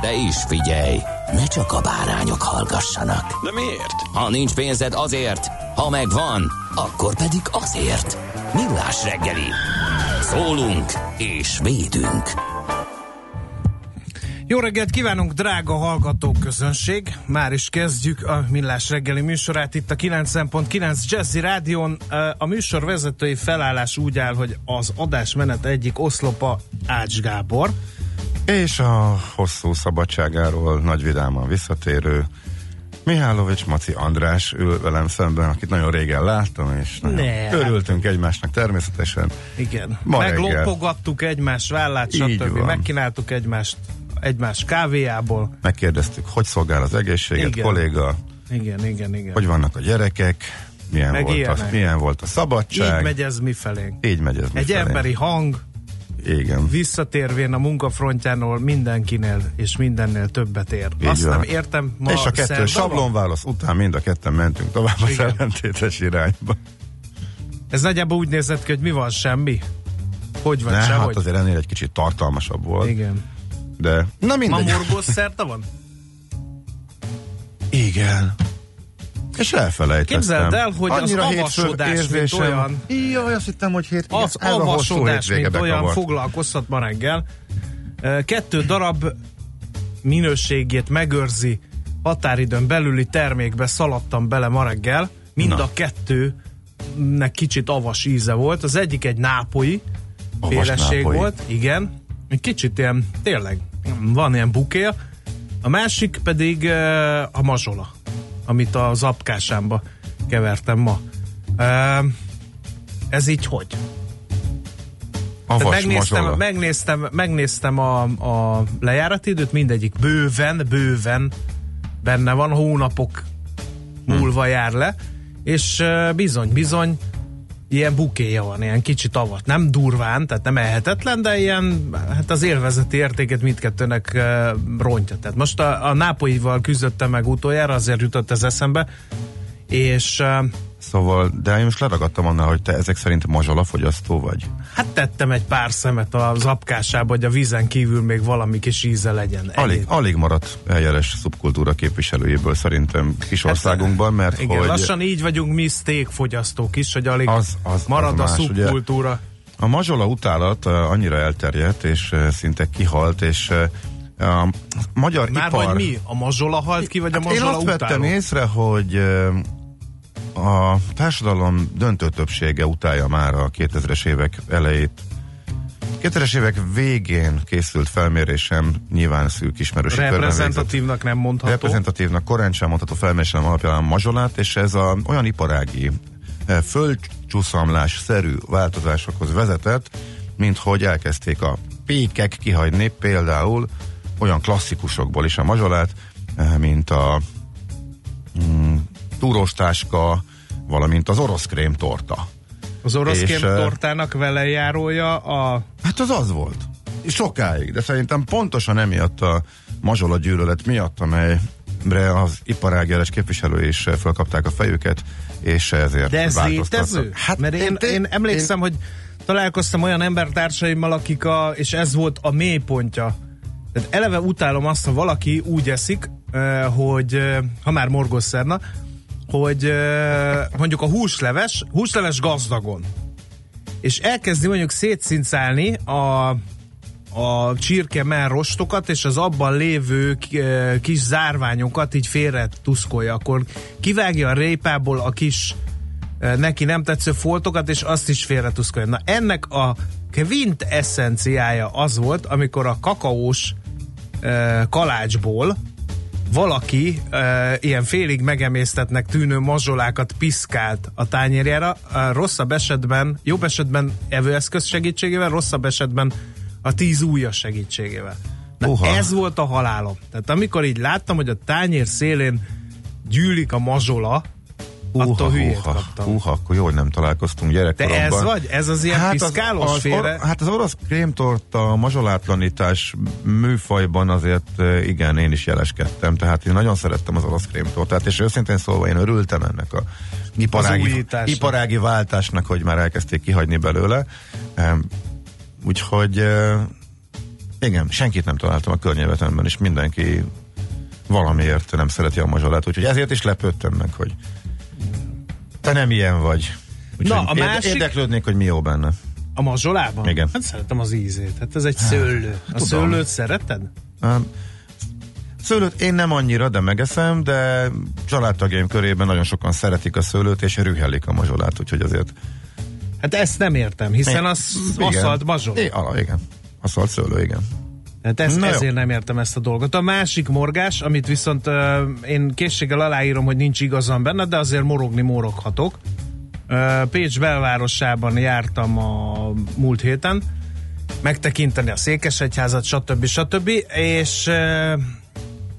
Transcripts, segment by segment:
De is figyelj, ne csak a bárányok hallgassanak. De miért? Ha nincs pénzed azért, ha megvan, akkor pedig azért. Millás reggeli. Szólunk és védünk. Jó reggelt kívánunk, drága hallgató közönség! Már is kezdjük a Millás reggeli műsorát itt a 90.9 Jazzy Rádion. A műsor vezetői felállás úgy áll, hogy az adásmenet egyik oszlopa Ács Gábor. És a hosszú szabadságáról nagy vidáman visszatérő Mihálovics Maci András ül velem szemben, akit nagyon régen láttam, és nagyon Ne, örültünk egymásnak természetesen. Igen. Ma Meglopogattuk egymás vállát, stb. Megkínáltuk egymást egymás kávéjából. Megkérdeztük, hogy szolgál az egészséget, Igen. kolléga, Igen, igen, igen. hogy vannak a gyerekek, milyen, Meg volt a, ilyenek. milyen volt a szabadság. Így megy ez mifelénk. Így megy ez Egy mifelé. emberi hang, Igen. visszatérvén a munkafrontjáról mindenkinél és mindennél többet ér. Így Azt van. nem értem, ma és a kettő sablonválasz után mind a ketten mentünk tovább az Igen. ellentétes irányba. Ez nagyjából úgy nézett ki, hogy mi van, semmi? Hogy van, Ne, sehogy? hát azért ennél egy kicsit tartalmasabb volt. Igen. De, na Ma mindegy. morgós szerta van? Igen. És elfelejtettem. Képzeld el, hogy az Annyira avasodás, hétfő mint érzésem- olyan- Jaj, azt hittem, hogy hét... Az ez avasodás, mint olyan foglalkoztat ma reggel. Kettő darab minőségét megőrzi határidőn belüli termékbe szaladtam bele ma reggel. Mind Na. a kettőnek kicsit avas íze volt. Az egyik egy nápoi féleség volt, igen. Egy kicsit ilyen, tényleg, van ilyen bukéja. A másik pedig a mazsola, amit az apkásámba kevertem ma. Ö, Ez így hogy? Megnéztem, megnéztem, megnéztem a, a lejárati időt, mindegyik bőven, bőven benne van, hónapok múlva jár le, és bizony, bizony, ilyen bukéja van, ilyen kicsit avat. Nem durván, tehát nem ehetetlen, de ilyen, hát az élvezeti értéket mindkettőnek ö, rontja. Tehát most a, a nápoival küzdöttem meg utoljára, azért jutott ez eszembe, és ö, Szóval, de én most leragadtam annál, hogy te ezek szerint mazsola fogyasztó vagy. Hát tettem egy pár szemet az apkásába, hogy a vízen kívül még valami kis íze legyen. Alig, Ennyi. alig maradt eljeles szubkultúra képviselőjéből szerintem kis országunkban, mert Igen, hogy lassan így vagyunk mi steak fogyasztók is, hogy alig Az- az- marad az a más, ugye? szubkultúra. a mazsola utálat annyira elterjedt, és szinte kihalt, és a magyar Már ipar... hogy mi? A mazsola halt ki, vagy a Hát én mazsola azt vettem utáló? észre, hogy a társadalom döntő többsége utálja már a 2000-es évek elejét. 2000-es évek végén készült felmérésem, nyilván szűk ismerősi. Reprezentatívnak nem mondható. Reprezentatívnak korán sem mondható felmérésem alapján mazsolát, és ez a, olyan iparági eh, földcsúszamlás-szerű változásokhoz vezetett, mint hogy elkezdték a pékek kihagyni például olyan klasszikusokból is a mazsolát, eh, mint a mm, túróstáska, valamint az orosz krém torta. Az orosz És, kém ö, tortának velejárója a... Hát az az volt. Sokáig, de szerintem pontosan emiatt a mazsola gyűlölet miatt, amelyre az iparágjeles képviselő is fölkapták a fejüket, és ezért De ez létező? Hát Mert én, én, én emlékszem, hogy találkoztam olyan embertársaimmal, akik a, és ez volt a mélypontja. Tehát eleve utálom azt, ha valaki úgy eszik, hogy ha már morgosszerna, hogy mondjuk a húsleves, húsleves gazdagon, és elkezdi mondjuk szétszincálni a, a csirke rostokat, és az abban lévő kis zárványokat így félre tuszkolja, akkor kivágja a répából a kis neki nem tetsző foltokat, és azt is félre tuszkolja. Na ennek a kvint eszenciája az volt, amikor a kakaós kalácsból valaki e, ilyen félig megemésztetnek tűnő mazsolákat piszkált a tányérjára, a rosszabb esetben, jobb esetben evőeszköz segítségével, rosszabb esetben a tíz ujja segítségével. Na, Uha. ez volt a halálom. Tehát amikor így láttam, hogy a tányér szélén gyűlik a mazsola, attól hülyét húha, kaptam. húha, akkor jó, hogy nem találkoztunk Te gyerekkoromban. ez vagy? Ez az ilyen hát piszkálós az, félre? Or, hát az orosz krémtorta a mazsolátlanítás műfajban azért igen, én is jeleskedtem, tehát én nagyon szerettem az orosz krémtortát, és őszintén szólva én örültem ennek a iparági, iparági váltásnak, hogy már elkezdték kihagyni belőle. Úgyhogy igen, senkit nem találtam a környevetemben, és mindenki valamiért nem szereti a mazsolát, úgyhogy ezért is lepődtem meg, hogy te nem ilyen vagy. Úgyhogy Na, a másik- Érdeklődnék, hogy mi jó benne. A mazsolában? Igen. Hát szeretem az ízét. Hát ez egy szőlő. A tudom. szőlőt szereted? Um, Szőlőt én nem annyira, de megeszem, de családtagjaim körében nagyon sokan szeretik a szőlőt, és rühellik a mazsolát, úgyhogy azért... Hát ezt nem értem, hiszen az aszalt mazsola. Igen. Aszalt szőlő, igen. Na jó. ezért nem értem ezt a dolgot. A másik morgás, amit viszont uh, én készséggel aláírom, hogy nincs igazam benne, de azért morogni moroghatok. Uh, Pécs belvárosában jártam a múlt héten, megtekinteni a Székesegyházat, stb. stb. És uh,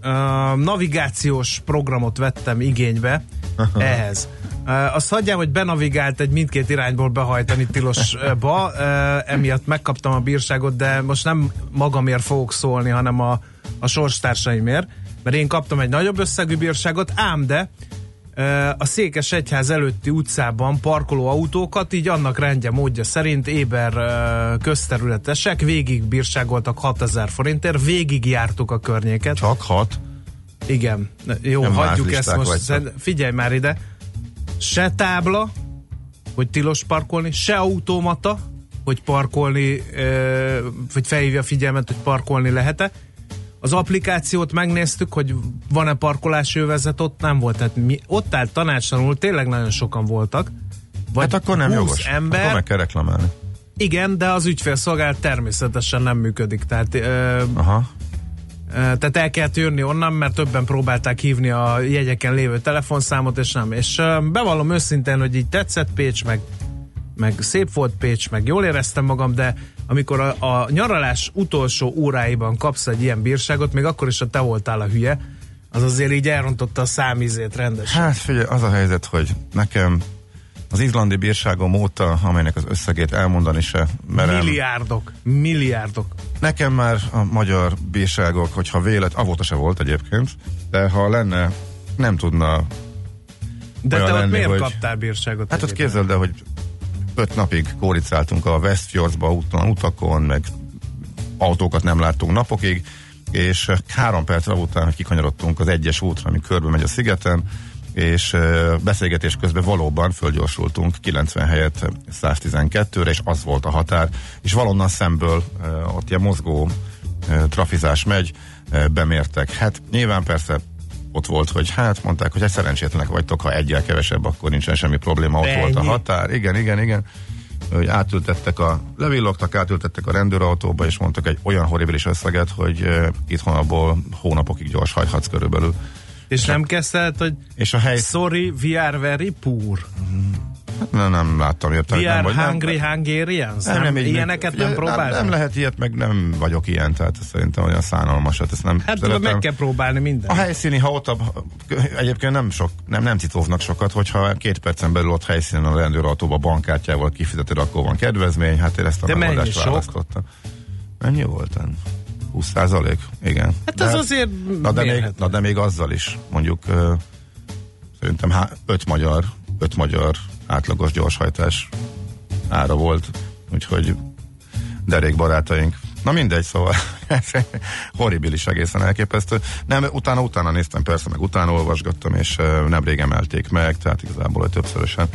uh, navigációs programot vettem igénybe ehhez. Azt hagyjám, hogy benavigált egy mindkét irányból behajtani tilosba, emiatt megkaptam a bírságot, de most nem magamért fogok szólni, hanem a, a sorstársaimért, mert én kaptam egy nagyobb összegű bírságot, ám de a Székes Egyház előtti utcában parkoló autókat, így annak rendje módja szerint éber közterületesek végig bírságoltak 6000 forintért, végig jártuk a környéket. Csak hat. Igen, jó, Nem hagyjuk ezt most. Szerint- Figyelj már ide. Se tábla, hogy tilos parkolni, se automata, hogy parkolni, vagy felhívja a figyelmet, hogy parkolni lehet-e. Az applikációt megnéztük, hogy van-e parkolási övezet, ott nem volt. Tehát mi, ott állt tanácstalanul, tényleg nagyon sokan voltak. Vagy Hát akkor nem 20 jogos. ember, Akkor meg kell reklamálni. igen, de az ügyfélszolgálat természetesen nem működik. Tehát ö, Aha. Tehát el kellett jönni onnan, mert többen próbálták hívni a jegyeken lévő telefonszámot, és nem. És bevallom őszintén, hogy így tetszett Pécs, meg, meg szép volt Pécs, meg jól éreztem magam, de amikor a, a nyaralás utolsó óráiban kapsz egy ilyen bírságot, még akkor is, ha te voltál a hülye, az azért így elrontotta a számízét rendesen. Hát figyelj, az a helyzet, hogy nekem az izlandi bírságom óta, amelynek az összegét elmondani se merem. Milliárdok, milliárdok. Nekem már a magyar bírságok, hogyha vélet, avóta se volt egyébként, de ha lenne, nem tudna De te ott lenni, miért hogy- kaptál bírságot? Hát egyébként? képzeld el, hogy öt napig kóricáltunk a Westfjordsba úton, utakon, meg autókat nem láttunk napokig, és három perc után, kikanyarodtunk az egyes útra, ami körbe megy a szigeten, és beszélgetés közben valóban fölgyorsultunk 90 helyett 112-re, és az volt a határ, és valonnan szemből ott ilyen mozgó trafizás megy, bemértek. Hát nyilván persze ott volt, hogy hát mondták, hogy egy szerencsétlenek vagytok, ha egyel kevesebb, akkor nincsen semmi probléma, ott Ennyi? volt a határ. Igen, igen, igen. Hogy átültettek a, levillogtak, átültettek a rendőrautóba, és mondtak egy olyan horribilis összeget, hogy itthon abból hónapokig gyors hajthatsz körülbelül. És nem kezdted, hogy És a hely, sorry, we are very poor. nem, nem láttam értelmet. We nem, are vagy nem- hungry Hungarians? Nem, Nem, nem, nem, így ilyeneket nem ugye, próbáltál? Nem, nem lehet ilyet, meg nem vagyok ilyen, tehát szerintem olyan szánalmas, hát ezt nem Hát tudod, meg kell próbálni minden. A helyszíni, ha ott egyébként nem sok, nem, nem cicóznak sokat, hogyha két percen belül ott helyszínen a rendőrautóba bankkártyával kifizeted, akkor van kedvezmény, hát én ezt a De mennyi sok? választottam. Mennyi volt? 20 százalék? Igen. Hát az azért na de, még, na de még azzal is, mondjuk ö, szerintem há, öt magyar, öt magyar átlagos gyorshajtás ára volt, úgyhogy derék barátaink. Na mindegy, szóval horribilis egészen elképesztő. Nem, utána, utána néztem persze, meg utána olvasgattam, és uh, nemrég emelték meg, tehát igazából hogy többszörösen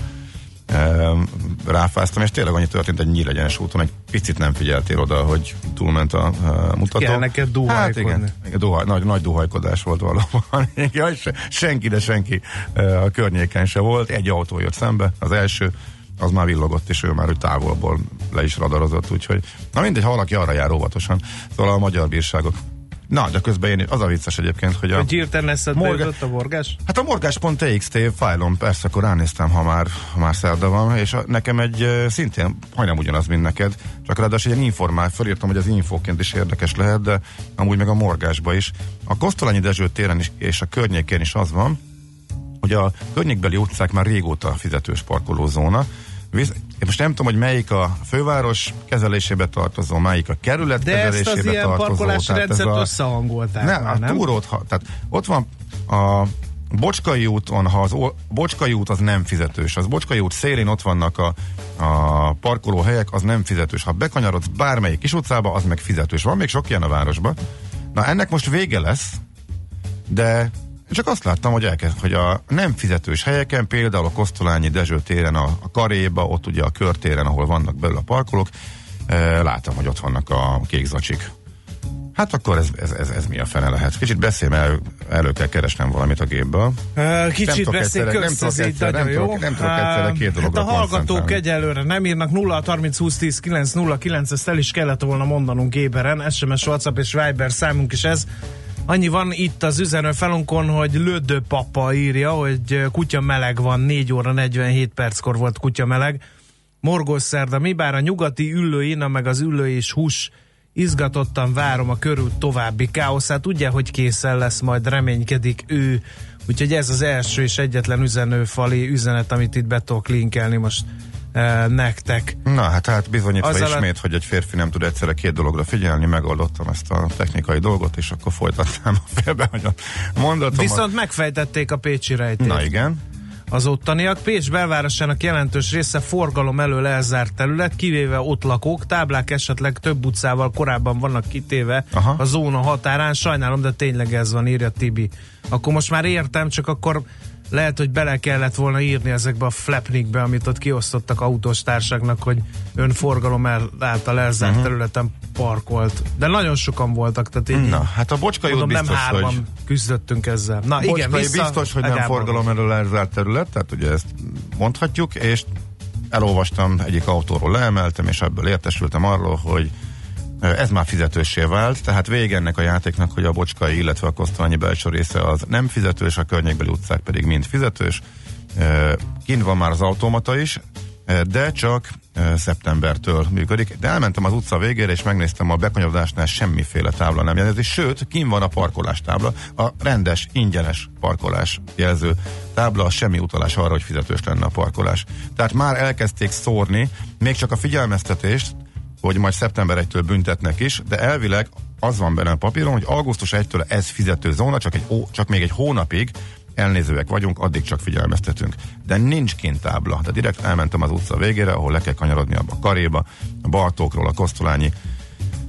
ráfáztam, és tényleg annyi történt egy nyílegyenes úton, egy picit nem figyeltél oda, hogy túlment a, a mutató. Kell neked duhajkodni. Hát igen, igen duhaj, nagy, nagy duhajkodás volt valóban. Se, senki, de senki eh, a környéken se volt. Egy autó jött szembe, az első, az már villogott, és ő már úgy távolból le is radarozott, úgyhogy na mindegy, ha valaki arra jár óvatosan. Szóval a magyar bírságok Na, de közben én, az a vicces egyébként, hogy a... Hogy hirtelen eszedbe Morga- jutott a morgás? Hát a morgás.txt fájlon persze, akkor ránéztem, ha már, ha már szerda van, és a, nekem egy szintén majdnem ugyanaz, mint neked, csak ráadásul egy informál, felírtam, hogy az infóként is érdekes lehet, de amúgy meg a morgásba is. A Kosztolányi Dezső téren is, és a környékén is az van, hogy a környékbeli utcák már régóta fizetős parkolózóna, én most nem tudom, hogy melyik a főváros kezelésébe tartozó, melyik a kerület De ezt az kezelésébe ilyen tartozó. parkolási rendszert a- összehangolták nem, már, a nem? túrót, tehát ott van a Bocskai úton, ha az Bocskai út az nem fizetős, az Bocskai út szélén ott vannak a, a parkolóhelyek, az nem fizetős. Ha bekanyarodsz bármelyik kis utcába, az meg fizetős. Van még sok ilyen a városban. Na ennek most vége lesz, de csak azt láttam, hogy, elkezd, hogy a nem fizetős helyeken, például a Kosztolányi Dezső téren, a, a Karéba, ott ugye a körtéren, ahol vannak belül a parkolók, e, látom, hogy ott vannak a kék zacsik. Hát akkor ez, ez, ez, ez mi a fene lehet? Kicsit beszélj, mert elő, kell keresnem valamit a gépből. Ö, Kicsit beszélj egyszerre- nem tudok egyszerre- nem jó. tudok- nem tudok egyszerre két dologra Hát a hallgatók egyelőre nem írnak 0 30 20 10 9 0 9, ezt el is kellett volna mondanunk éberen. SMS, WhatsApp és Viber számunk is ez. Annyi van itt az üzenő felunkon, hogy Lödő papa írja, hogy kutya meleg van, 4 óra 47 perckor volt kutya meleg. Morgos szerda, mi bár a nyugati üllőina meg az üllő és hús izgatottan várom a körül további káoszát. Ugye, hogy készen lesz, majd reménykedik ő. Úgyhogy ez az első és egyetlen üzenőfali üzenet, amit itt be tudok linkelni most e, nektek. Na, hát, hát bizonyítva Azzal a- ismét, hogy egy férfi nem tud egyszerre két dologra figyelni, megoldottam ezt a technikai dolgot, és akkor folytatnám a félbe, hogy a mondatomat. Viszont megfejtették a Pécsi rejtét. Na igen. Az ottaniak Pécs belvárosának jelentős része forgalom elől elzárt terület, kivéve ott lakók, táblák esetleg több utcával korábban vannak kitéve Aha. a zóna határán. Sajnálom, de tényleg ez van, írja Tibi. Akkor most már értem, csak akkor lehet, hogy bele kellett volna írni ezekbe a flapnikbe, amit ott kiosztottak autós társaknak, hogy önforgalom el, által elzárt Mhm. uh-huh. területen parkolt. De nagyon sokan voltak, tehát így, Na, hát a Bocskai út mondom, nem biztos, hárman hogy küzdöttünk ezzel. Na igen, Bocskai vissza biztos, hogy nem forgalom erről elzárt terület, tehát ugye ezt mondhatjuk, és elolvastam, egyik autóról leemeltem, és ebből értesültem arról, hogy ez már fizetősé vált, tehát vége ennek a játéknak, hogy a Bocskai, illetve a Kosztolányi belső része az nem fizetős, a környékbeli utcák pedig mind fizetős. Kint van már az automata is, de csak szeptembertől működik. De elmentem az utca végére, és megnéztem a bekanyarodásnál semmiféle tábla nem jelzi, sőt, kim van a parkolás tábla, a rendes, ingyenes parkolás jelző tábla, semmi utalás arra, hogy fizetős lenne a parkolás. Tehát már elkezdték szórni, még csak a figyelmeztetést, hogy majd szeptember 1-től büntetnek is, de elvileg az van benne a papíron, hogy augusztus 1-től ez fizető zóna, csak, egy, csak még egy hónapig elnézőek vagyunk, addig csak figyelmeztetünk. De nincs kint tábla. De direkt elmentem az utca végére, ahol le kell kanyarodni abba a karéba, a Bartókról, a Kosztolányi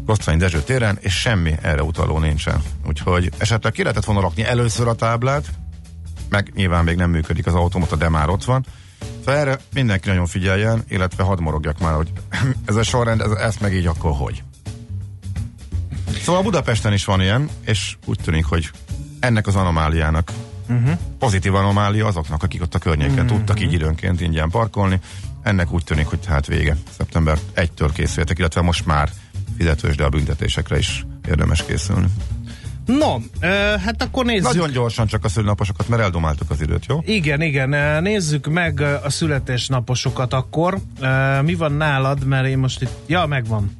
Kosztolányi Dezső téren, és semmi erre utaló nincsen. Úgyhogy esetleg ki lehetett volna rakni először a táblát, meg nyilván még nem működik az automata, de már ott van. Szóval erre mindenki nagyon figyeljen, illetve hadd morogjak már, hogy ez a sorrend, ez, ezt meg így akkor hogy. Szóval Budapesten is van ilyen, és úgy tűnik, hogy ennek az anomáliának uh-huh. pozitív anomália azoknak, akik ott a környéken uh-huh. tudtak így időnként ingyen parkolni. Ennek úgy tűnik, hogy hát vége. Szeptember 1-től készültek, illetve most már fizetős, de a büntetésekre is érdemes készülni. No, hát akkor nézzük. Nagyon gyorsan csak a szülinaposokat, mert eldomáltuk az időt, jó? Igen, igen, nézzük meg a születésnaposokat akkor. Mi van nálad, mert én most itt, ja, megvan.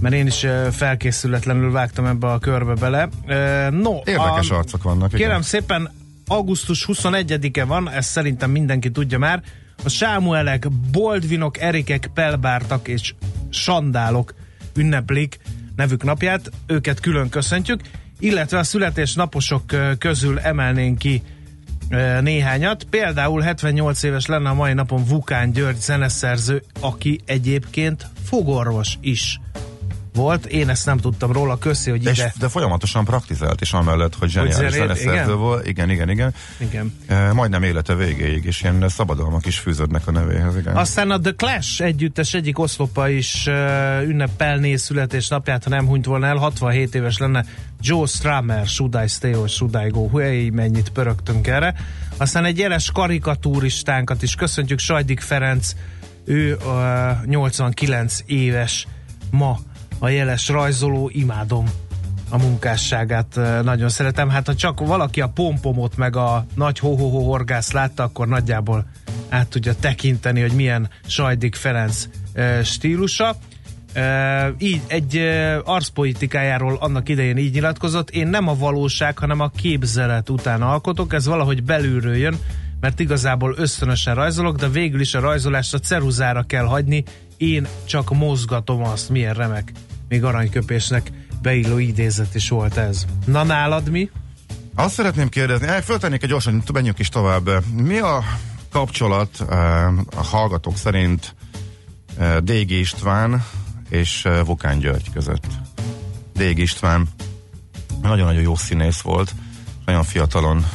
Mert én is felkészületlenül vágtam ebbe a körbe bele. No, Érdekes a, arcok vannak. igen. Kérem szépen, augusztus 21-e van, ezt szerintem mindenki tudja már. A Sámuelek, Boldvinok, Erikek, Pelbártak és Sandálok ünneplik nevük napját, őket külön köszöntjük, illetve a születésnaposok közül emelnénk ki néhányat. Például 78 éves lenne a mai napon Vukán György zeneszerző, aki egyébként fogorvos is volt. Én ezt nem tudtam róla, köszi, hogy De, ide... és, de folyamatosan praktizált is amellett, hogy zseniális zeneszerző volt. Igen, igen, igen. Igen. E, majdnem élete végéig, és ilyen szabadalmak is fűződnek a nevéhez. Igen. Aztán a The Clash együttes egyik oszlopa is uh, ünnepelné születésnapját, ha nem hunyt volna el, 67 éves lenne Joe Strummer, Should I Stay or Should I Go? Hey, mennyit pörögtünk erre. Aztán egy jeles karikatúristánkat is köszöntjük, Sajdik Ferenc, ő uh, 89 éves ma a jeles rajzoló, imádom a munkásságát nagyon szeretem. Hát ha csak valaki a pompomot meg a nagy ho-ho-ho horgász látta, akkor nagyjából át tudja tekinteni, hogy milyen Sajdik Ferenc stílusa. Így egy arszpolitikájáról annak idején így nyilatkozott, én nem a valóság, hanem a képzelet után alkotok, ez valahogy belülről jön, mert igazából ösztönösen rajzolok, de végül is a rajzolást a ceruzára kell hagyni, én csak mozgatom azt, milyen remek. Még aranyköpésnek beilló idézet is volt ez. Na nálad mi? Azt szeretném kérdezni, eh, föltennék egy gyorsan, menjünk is tovább. Mi a kapcsolat eh, a hallgatók szerint eh, Dégi István és Vukán György között? Dégi István nagyon-nagyon jó színész volt, nagyon fiatalon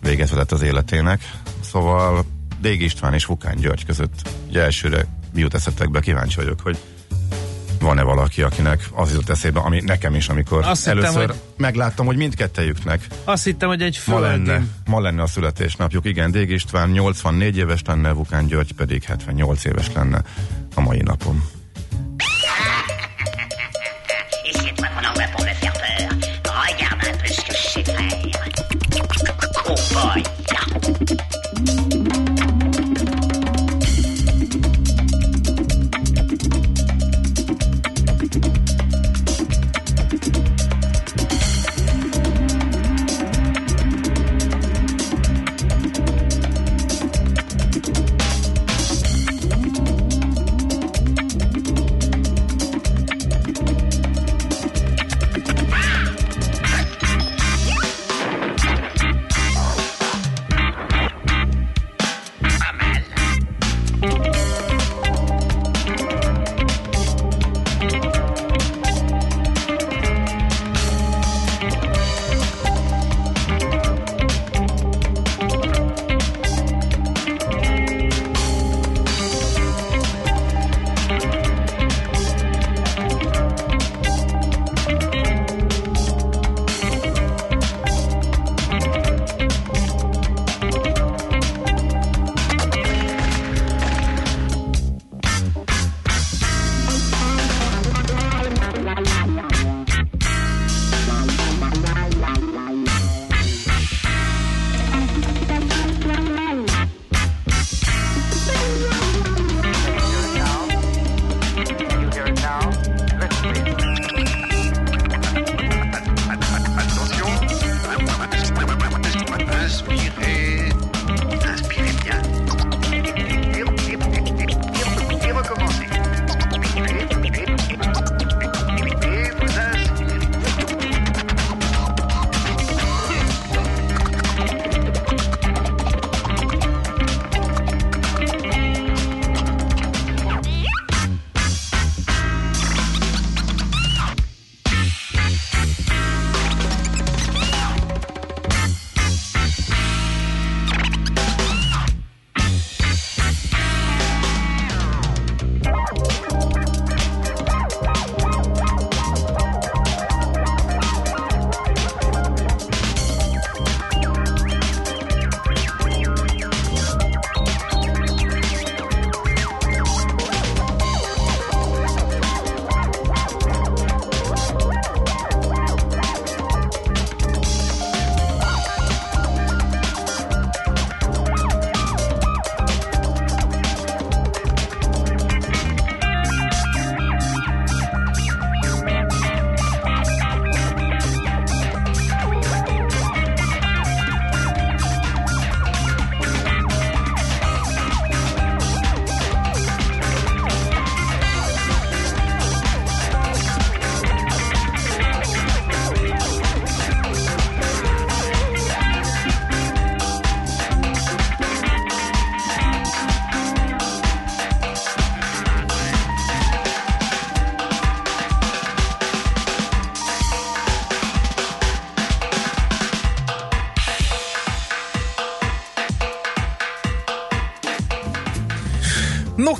véget vetett az életének, szóval Dégi István és Vukán György között ugye elsőre mi jut eszetekbe, kíváncsi vagyok, hogy van-e valaki, akinek az jutott eszébe, ami nekem is, amikor Azt hittem, először hogy- megláttam, hogy mindkettejüknek Azt hittem, hogy egy Ma lenne, ma lenne a születésnapjuk. Igen, Dég István 84 éves lenne, Vukán György pedig 78 éves lenne a mai napon.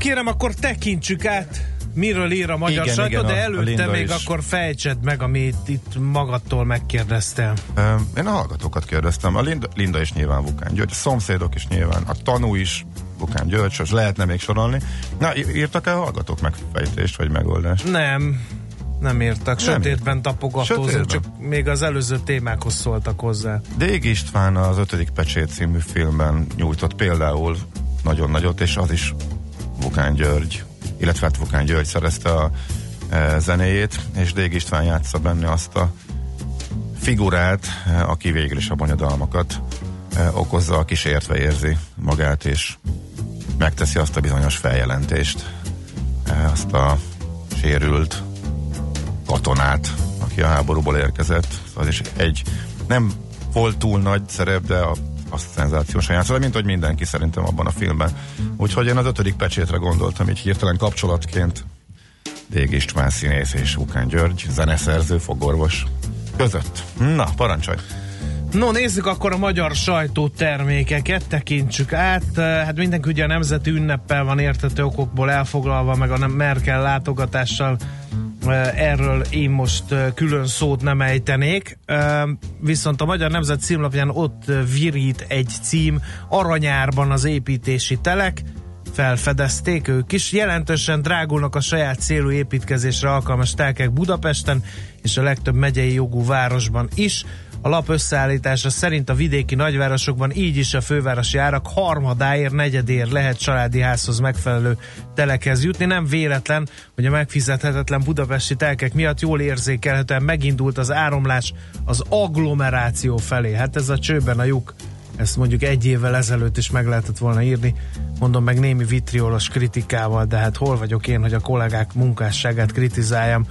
Kérem, akkor tekintsük át, miről ír a magyar Igen, sajtó, igen, de előtte még is. akkor fejtsed meg, amit itt magadtól megkérdeztél. Ö, Én a hallgatókat kérdeztem, a Linda, Linda is nyilván Vukán György, a szomszédok is nyilván, a tanú is Vukán György, és lehetne még sorolni. Na, í- írtak-e a hallgatók megfejtést, vagy megoldást? Nem, nem írtak. Sötétben tapogatózunk, Sötétben? csak még az előző témákhoz szóltak hozzá. Dég István az ötödik pecsét című filmben nyújtott például nagyon nagyot, és az is Vukán György, illetve hát Vukán György szerezte a e, zenéjét, és Dég István játsza benne azt a figurát, e, aki végül is a bonyodalmakat e, okozza, aki sértve érzi magát, és megteszi azt a bizonyos feljelentést, e, azt a sérült katonát, aki a háborúból érkezett. Az is egy nem volt túl nagy szerep, de a, azt szenzációsan játszott, mint hogy mindenki szerintem abban a filmben. Úgyhogy én az ötödik pecsétre gondoltam, így hirtelen kapcsolatként Dég István színész és Vukán György, zeneszerző, fogorvos között. Na, parancsolj! No, nézzük akkor a magyar sajtó termékeket, tekintsük át. Hát mindenki ugye a nemzeti ünneppel van értető okokból elfoglalva, meg a Merkel látogatással. Erről én most külön szót nem ejtenék. Viszont a Magyar Nemzet címlapján ott virít egy cím, Aranyárban az építési telek, felfedezték ők is. Jelentősen drágulnak a saját célú építkezésre alkalmas telkek Budapesten és a legtöbb megyei jogú városban is. A lap összeállítása szerint a vidéki nagyvárosokban így is a fővárosi árak harmadáért, negyedéért lehet családi házhoz megfelelő telekhez jutni. Nem véletlen, hogy a megfizethetetlen budapesti telkek miatt jól érzékelhetően megindult az áramlás az agglomeráció felé. Hát ez a csőben a lyuk ezt mondjuk egy évvel ezelőtt is meg lehetett volna írni, mondom meg némi vitriolos kritikával, de hát hol vagyok én, hogy a kollégák munkásságát kritizáljam.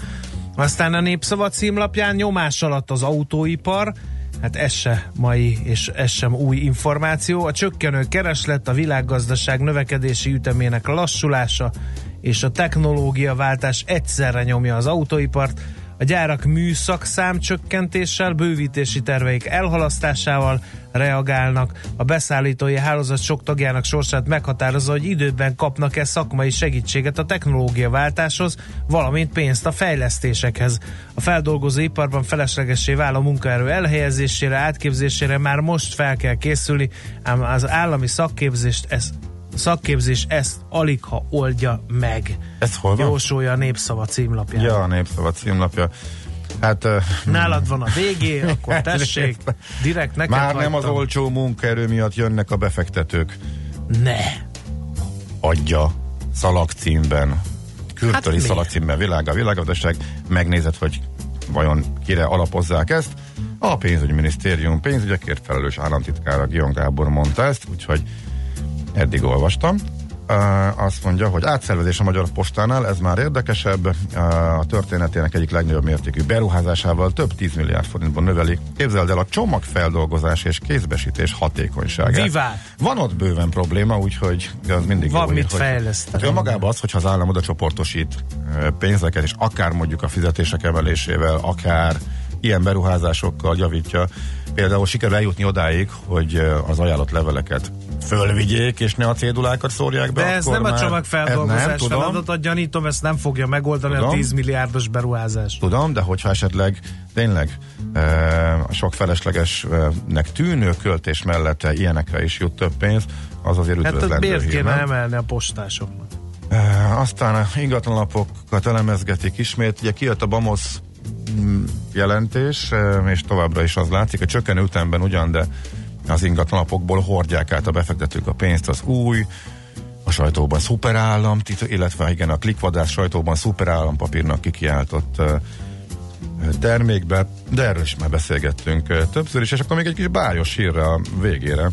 Aztán a Népszava címlapján nyomás alatt az autóipar, hát ez se mai és ez sem új információ. A csökkenő kereslet, a világgazdaság növekedési ütemének lassulása és a technológiaváltás egyszerre nyomja az autóipart, a gyárak műszakszám csökkentéssel, bővítési terveik elhalasztásával reagálnak. A beszállítói hálózat sok tagjának sorsát meghatározza, hogy időben kapnak-e szakmai segítséget a technológiaváltáshoz, valamint pénzt a fejlesztésekhez. A feldolgozó iparban feleslegessé vál a munkaerő elhelyezésére, átképzésére már most fel kell készülni, ám az állami szakképzést ez szakképzés ezt alig ha oldja meg. Ez hol van? Jósolja a Népszava címlapján. Ja, a Népszava címlapja. Hát Nálad van a végé, akkor tessék, direkt neked már nem az hagytam. olcsó munkaerő miatt jönnek a befektetők. Ne. adja szalagcímben, kültöri Hát szalagcímben világa, világgazdaság, megnézed, hogy vajon kire alapozzák ezt. A pénzügyminisztérium pénzügyekért felelős államtitkára Gion Gábor mondta ezt, úgyhogy eddig olvastam. Uh, azt mondja, hogy átszervezés a Magyar Postánál, ez már érdekesebb. Uh, a történetének egyik legnagyobb mértékű beruházásával több 10 milliárd forintban növeli. Képzeld el a csomagfeldolgozás és kézbesítés hatékonyságát. Vivát! Van ott bőven probléma, úgyhogy az mindig Van jó, mit fejleszteni. Hát önmagában az, hogyha az állam oda csoportosít ö, pénzeket, és akár mondjuk a fizetések emelésével, akár ilyen beruházásokkal javítja, például sikerül eljutni odáig, hogy ö, az ajánlott leveleket fölvigyék, és ne a cédulákat szórják be. De ez akkor nem a csomagfeldolgozás nem, tudom, feladat, gyanítom, ezt nem fogja megoldani Tudom. a 10 milliárdos beruházás. Tudom, de hogyha esetleg tényleg e, a sok feleslegesnek tűnő költés mellette ilyenekre is jut több pénz, az azért Hát üdvözlendő miért hír, kéne emelni a postásoknak? Uh, aztán a ingatlanlapokat elemezgetik ismét. Ugye kijött a BAMOS mm, jelentés, uh, és továbbra is az látszik, hogy csökkenő ütemben ugyan, de az ingatlanlapokból hordják át a befektetők a pénzt az új, a sajtóban szuperállam, illetve igen, a klikvadász sajtóban szuperállampapírnak kikiáltott termékbe, de erről is már beszélgettünk többször is, és akkor még egy kis bájos hírre a végére.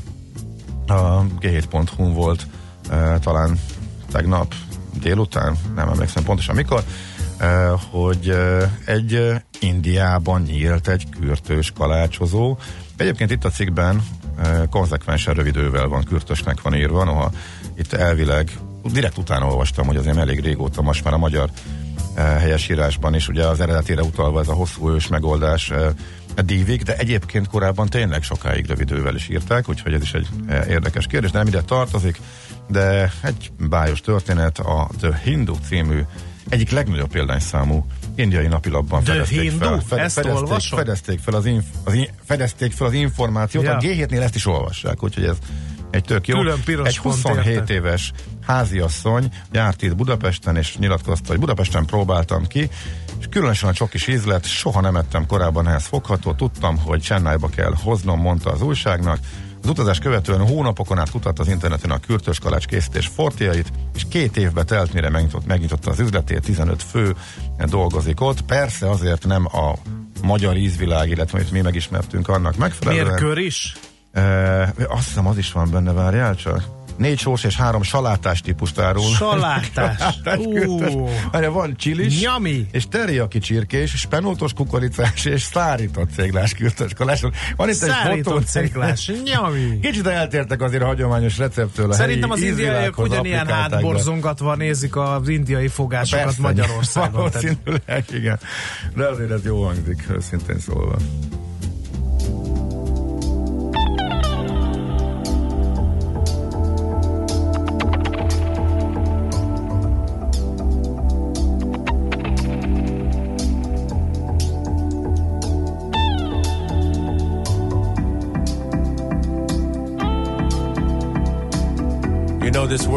A g7.hu volt talán tegnap délután, nem emlékszem pontosan mikor, hogy egy Indiában nyílt egy kürtős kalácsozó. Egyébként itt a cikkben konzekvensen rövidővel van, kürtösnek van írva, noha itt elvileg, direkt utána olvastam, hogy azért elég régóta most már a magyar uh, helyesírásban is, ugye az eredetére utalva ez a hosszú ős megoldás uh, dívig, de egyébként korábban tényleg sokáig rövidővel is írták, úgyhogy ez is egy eh, érdekes kérdés, nem ide tartozik, de egy bájos történet a The Hindu című egyik legnagyobb példányszámú indiai napilapban The fedezték Hindu? fel, fed, Ezt fedezték, olvasom? fedezték, fel az, inf, az in, fedezték fel az információt, Ja. a G7-nél ezt is olvassák, úgyhogy ez egy tök jó. Külön piros egy pont 27 érte. éves háziasszony járt itt Budapesten, és nyilatkozta, hogy Budapesten próbáltam ki, és különösen a csokis ízlet, soha nem ettem korábban ehhez fogható, tudtam, hogy Csennájba kell hoznom, mondta az újságnak. Az utazás követően hónapokon át kutatta az interneten a kürtös kalács készítés fortiait, és két évbe telt, mire megnyitott, megnyitotta az üzletét, 15 fő dolgozik ott. Persze azért nem a magyar ízvilág, illetve amit mi megismertünk annak megfelelően. Mérkör is? E, azt hiszem az is van benne, várjál csak. Négy sós és három salátás típust árul. Salátás. Salátás. Ú. Várjál, van csilis, Nyami. és teriyaki csirkés, spenótos kukoricás és szárított céglás kürtös kalács. Van itt egy fotó. Szárított ciklás. Nyami. Kicsit eltértek azért a hagyományos receptől. A Szerintem az indiaiak ugyanilyen hátborzongatva nézik az indiai fogásokat Persze, Magyarországon. Valószínűleg, igen. De azért ez jó hangzik, őszintén szólva.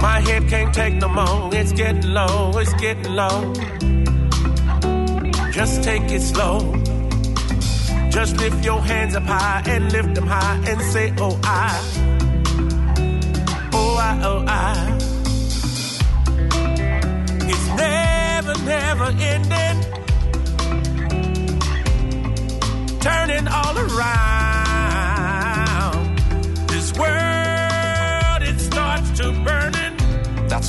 My head can't take no more. It's getting low. It's getting low. Just take it slow. Just lift your hands up high and lift them high and say, Oh, I. Oh, I, oh, I. It's never, never ending. Turning all around.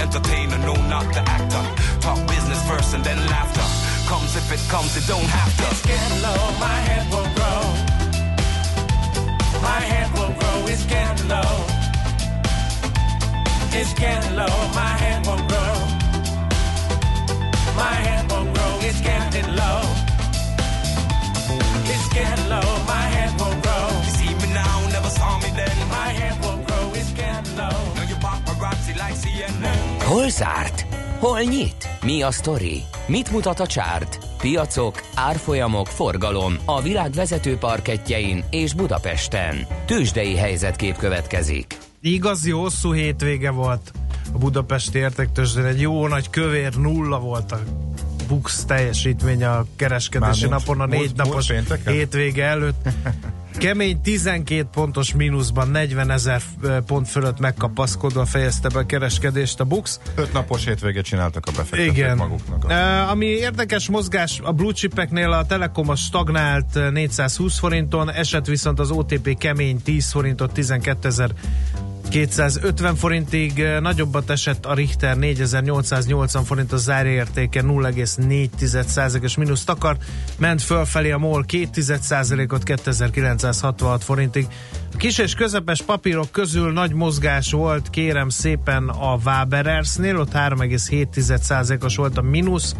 Entertainer, no, not the actor. Talk business first and then laughter. Comes if it comes, it don't have to. It's getting low, my head will grow. My head will grow, it's getting low. It's getting low, my head will Hol zárt? Hol nyit? Mi a sztori? Mit mutat a csárt? Piacok, árfolyamok, forgalom a világ vezető parketjein és Budapesten. Tősdei helyzetkép következik. Igazi hosszú hétvége volt a Budapesti értektősdén. Egy jó nagy kövér nulla volt a Bux teljesítmény a kereskedési Mármint napon a négy napos múlt pénteken? hétvége előtt. Kemény 12 pontos mínuszban 40 ezer pont fölött megkapaszkodva fejezte be a kereskedést a Bux. Öt napos hétvégét csináltak a befektetők Igen. maguknak. Uh, ami érdekes mozgás, a blue chipeknél a Telekom a stagnált eh, 420 forinton, esett viszont az OTP kemény 10 forintot 12 250 forintig, eh, nagyobbat esett a Richter 4880 forint a zárértéke 0,4%-os mínusz takart, ment fölfelé a MOL 2%-ot 2966 forintig. A kis és közepes papírok közül nagy mozgás volt, kérem szépen a Waberersnél, ott 3,7%-os volt a mínusz,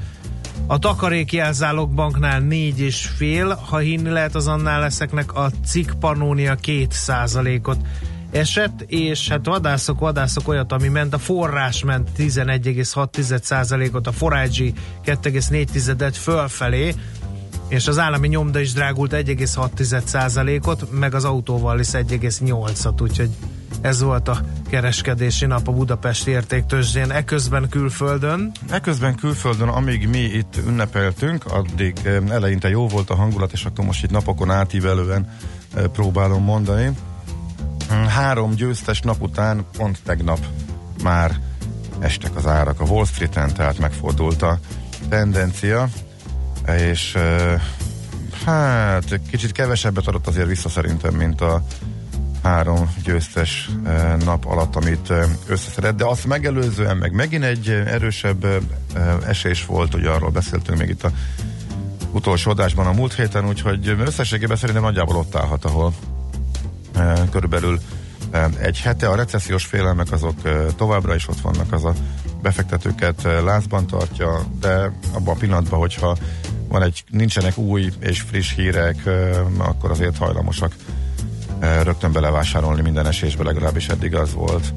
a takarékjelzálog banknál négy és fél, ha hinni lehet az annál leszeknek, a cikk Pannonia 2%-ot esett, és hát vadászok, vadászok olyat, ami ment, a forrás ment 11,6%-ot, a Forage 2,4-et fölfelé, és az állami nyomda is drágult 1,6%-ot, meg az autóval is 1,8-at, úgyhogy Ez volt a kereskedési nap a Budapesti Értéktőzsdén, eközben külföldön. Eközben külföldön, amíg mi itt ünnepeltünk, addig eh, eleinte jó volt a hangulat, és akkor most itt napokon átívelően eh, próbálom mondani. Mm, Három győztes nap után, pont tegnap már estek az árak. A Wall Street-en, tehát megfordult a tendencia, és hát kicsit kevesebbet adott azért vissza szerintem, mint a három győztes nap alatt, amit összeszedett, de azt megelőzően meg megint egy erősebb esés volt, ugye arról beszéltünk még itt a utolsó adásban a múlt héten, úgyhogy összességében szerintem nagyjából ott állhat, ahol körülbelül egy hete. A recessziós félelmek azok továbbra is ott vannak, az a befektetőket lázban tartja, de abban a pillanatban, hogyha van egy, nincsenek új és friss hírek, akkor azért hajlamosak rögtön belevásárolni minden esésbe, legalábbis eddig az volt.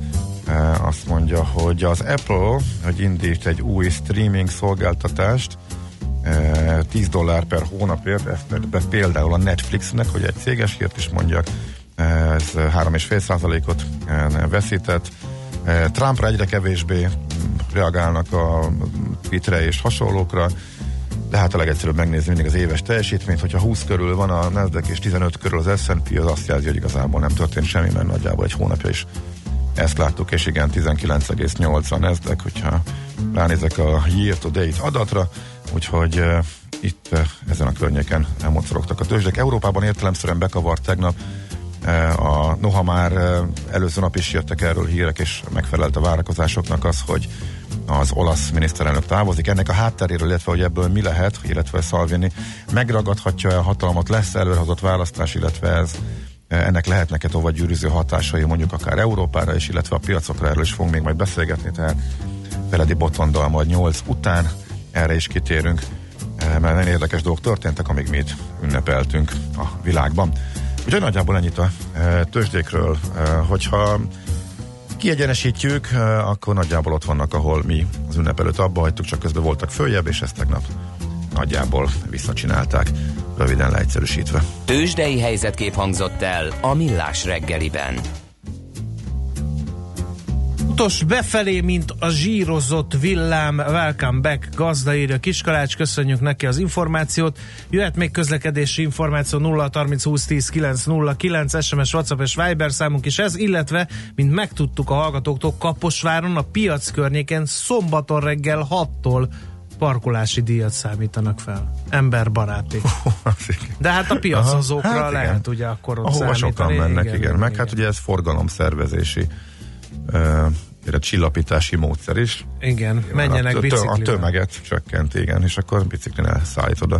Azt mondja, hogy az Apple, hogy indít egy új streaming szolgáltatást, eh, 10 dollár per hónapért, ezt például a Netflixnek, hogy egy céges hírt is mondjak, ez 3,5 százalékot eh, veszített. Eh, Trumpra egyre kevésbé reagálnak a Twitterre és hasonlókra, de hát a legegyszerűbb megnézni mindig az éves teljesítményt, hogyha 20 körül van a Nasdaq és 15 körül az S&P, az azt jelzi, hogy igazából nem történt semmi, mert nagyjából egy hónapja is ezt láttuk, és igen, 19,8 a Nasdaq, hogyha ránézek a year to date adatra, úgyhogy uh, itt uh, ezen a környéken elmocorogtak a tőzsdek. Európában értelemszerűen bekavart tegnap a, noha már uh, előző nap is jöttek erről hírek, és megfelelt a várakozásoknak az, hogy az olasz miniszterelnök távozik. Ennek a hátteréről, illetve hogy ebből mi lehet, illetve Salvini megragadhatja a hatalmat, lesz előrehozott választás, illetve ez ennek lehetnek-e tovább gyűrűző hatásai mondjuk akár Európára is, illetve a piacokra erről is fogunk még majd beszélgetni, tehát Feledi Botondal majd 8 után erre is kitérünk, mert nagyon érdekes dolgok történtek, amíg mi itt ünnepeltünk a világban. Úgyhogy nagyjából ennyit a eh, tőzsdékről, Eh, hogyha kiegyenesítjük, eh, akkor nagyjából ott vannak, ahol mi az ünnep előtt abba hagytuk, csak közben voltak följebb, és ezt tegnap nagyjából visszacsinálták, röviden leegyszerűsítve. Tőzsdei helyzetkép hangzott el a Millás reggeliben. Utos befelé, mint a zsírozott villám, welcome back, gazda írja Kiskalács, köszönjük neki az információt. Jöhet még közlekedési információ 0 30 20 10 9 0 9 SMS, WhatsApp és Viber számunk is ez, illetve, mint megtudtuk a hallgatóktól, Kaposváron a piac környéken szombaton reggel 6-tól parkolási díjat számítanak fel. Emberbaráti. De hát a piacozókra hát lehet igen. ugye akkor ott Ahova sokan mennek, igen. igen. Meg hát ugye ez forgalomszervezési uh, csillapítási módszer is. Igen, menjenek a, tö- biciklivel. a tömeget csökkent, igen, és akkor biciklin szállítod a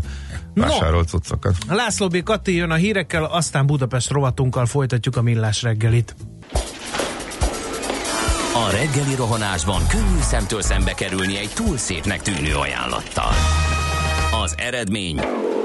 vásárolt cuccokat. László B. Kati jön a hírekkel, aztán Budapest rovatunkkal folytatjuk a millás reggelit. A reggeli rohanásban könnyű szemtől szembe kerülni egy túl szépnek tűnő ajánlattal. Az eredmény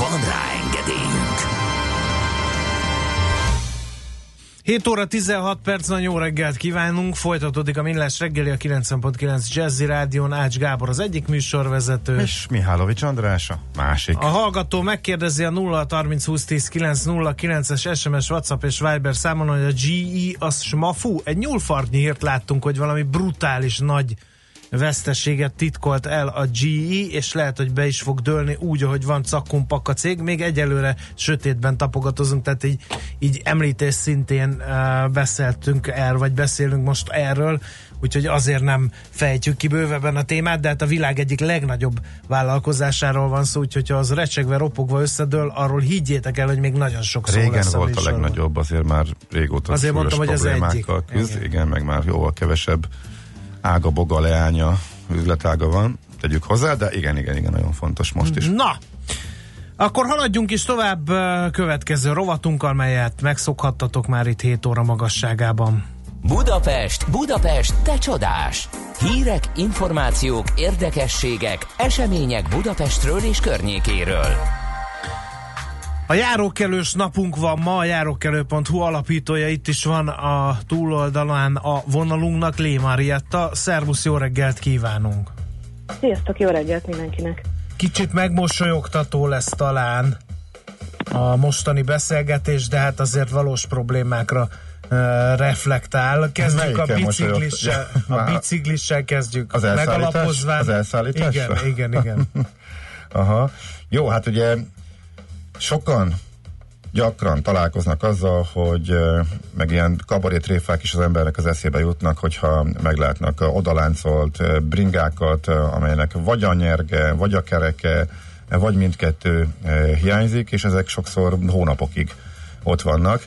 Van rá engedélyünk! 7 óra 16 perc, nagyon jó reggelt kívánunk. Folytatódik a Millás reggeli a 90.9 Jazzy Rádión. Ács Gábor az egyik műsorvezető. És Mihálovics András a másik. A hallgató megkérdezi a 0 30 20 10 909 es SMS, WhatsApp és Viber számon, hogy a GE az smafu. Egy nyúlfartnyi hírt láttunk, hogy valami brutális nagy veszteséget titkolt el a GE, és lehet, hogy be is fog dőlni úgy, ahogy van cakkumpak a cég. Még egyelőre sötétben tapogatozunk, tehát így, így említés szintén uh, beszéltünk el, vagy beszélünk most erről, úgyhogy azért nem fejtjük ki bővebben a témát, de hát a világ egyik legnagyobb vállalkozásáról van szó, úgyhogy ha az recsegve, ropogva összedől, arról higgyétek el, hogy még nagyon sok szó Régen lesz volt a műsorban. legnagyobb, azért már régóta Azért mondtam, hogy az egyik. Küzd, Igen. igen. meg már jóval kevesebb ága, boga, leánya, üzletága van, tegyük hozzá, de igen, igen, igen, nagyon fontos most is. Na, Akkor haladjunk is tovább következő rovatunkkal, melyet megszokhattatok már itt 7 óra magasságában. Budapest, Budapest, te csodás! Hírek, információk, érdekességek, események Budapestről és környékéről. A járókelős napunk van ma, a járókelő.hu alapítója itt is van a túloldalán a vonalunknak, Lé Marietta. Szervusz, jó reggelt kívánunk! Sziasztok, jó reggelt mindenkinek! Kicsit megmosolyogtató lesz talán a mostani beszélgetés, de hát azért valós problémákra uh, reflektál. Kezdjük a biciklissel, a biciklissel kezdjük. Az elszállítás? Megalapozván. Az elszállítás? Igen, igen, igen. Aha. Jó, hát ugye sokan gyakran találkoznak azzal, hogy meg ilyen kabarétréfák is az embernek az eszébe jutnak, hogyha meglátnak odaláncolt bringákat, amelynek vagy a nyerge, vagy a kereke, vagy mindkettő hiányzik, és ezek sokszor hónapokig ott vannak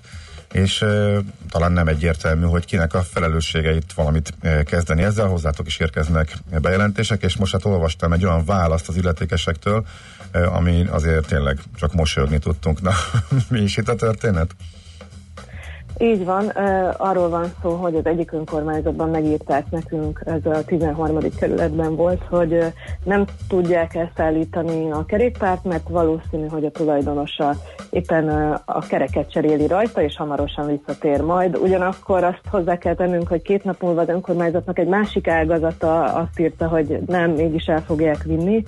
és uh, talán nem egyértelmű, hogy kinek a felelőssége valamit uh, kezdeni ezzel, hozzátok is érkeznek bejelentések, és most hát olvastam egy olyan választ az illetékesektől, uh, ami azért tényleg csak mosolyogni tudtunk. Na, mi is itt a történet? Így van, arról van szó, hogy az egyik önkormányzatban megírták nekünk, ez a 13. kerületben volt, hogy nem tudják elszállítani a kerékpárt, mert valószínű, hogy a tulajdonosa éppen a kereket cseréli rajta, és hamarosan visszatér majd. Ugyanakkor azt hozzá kell tennünk, hogy két nap múlva az önkormányzatnak egy másik ágazata azt írta, hogy nem, mégis el fogják vinni.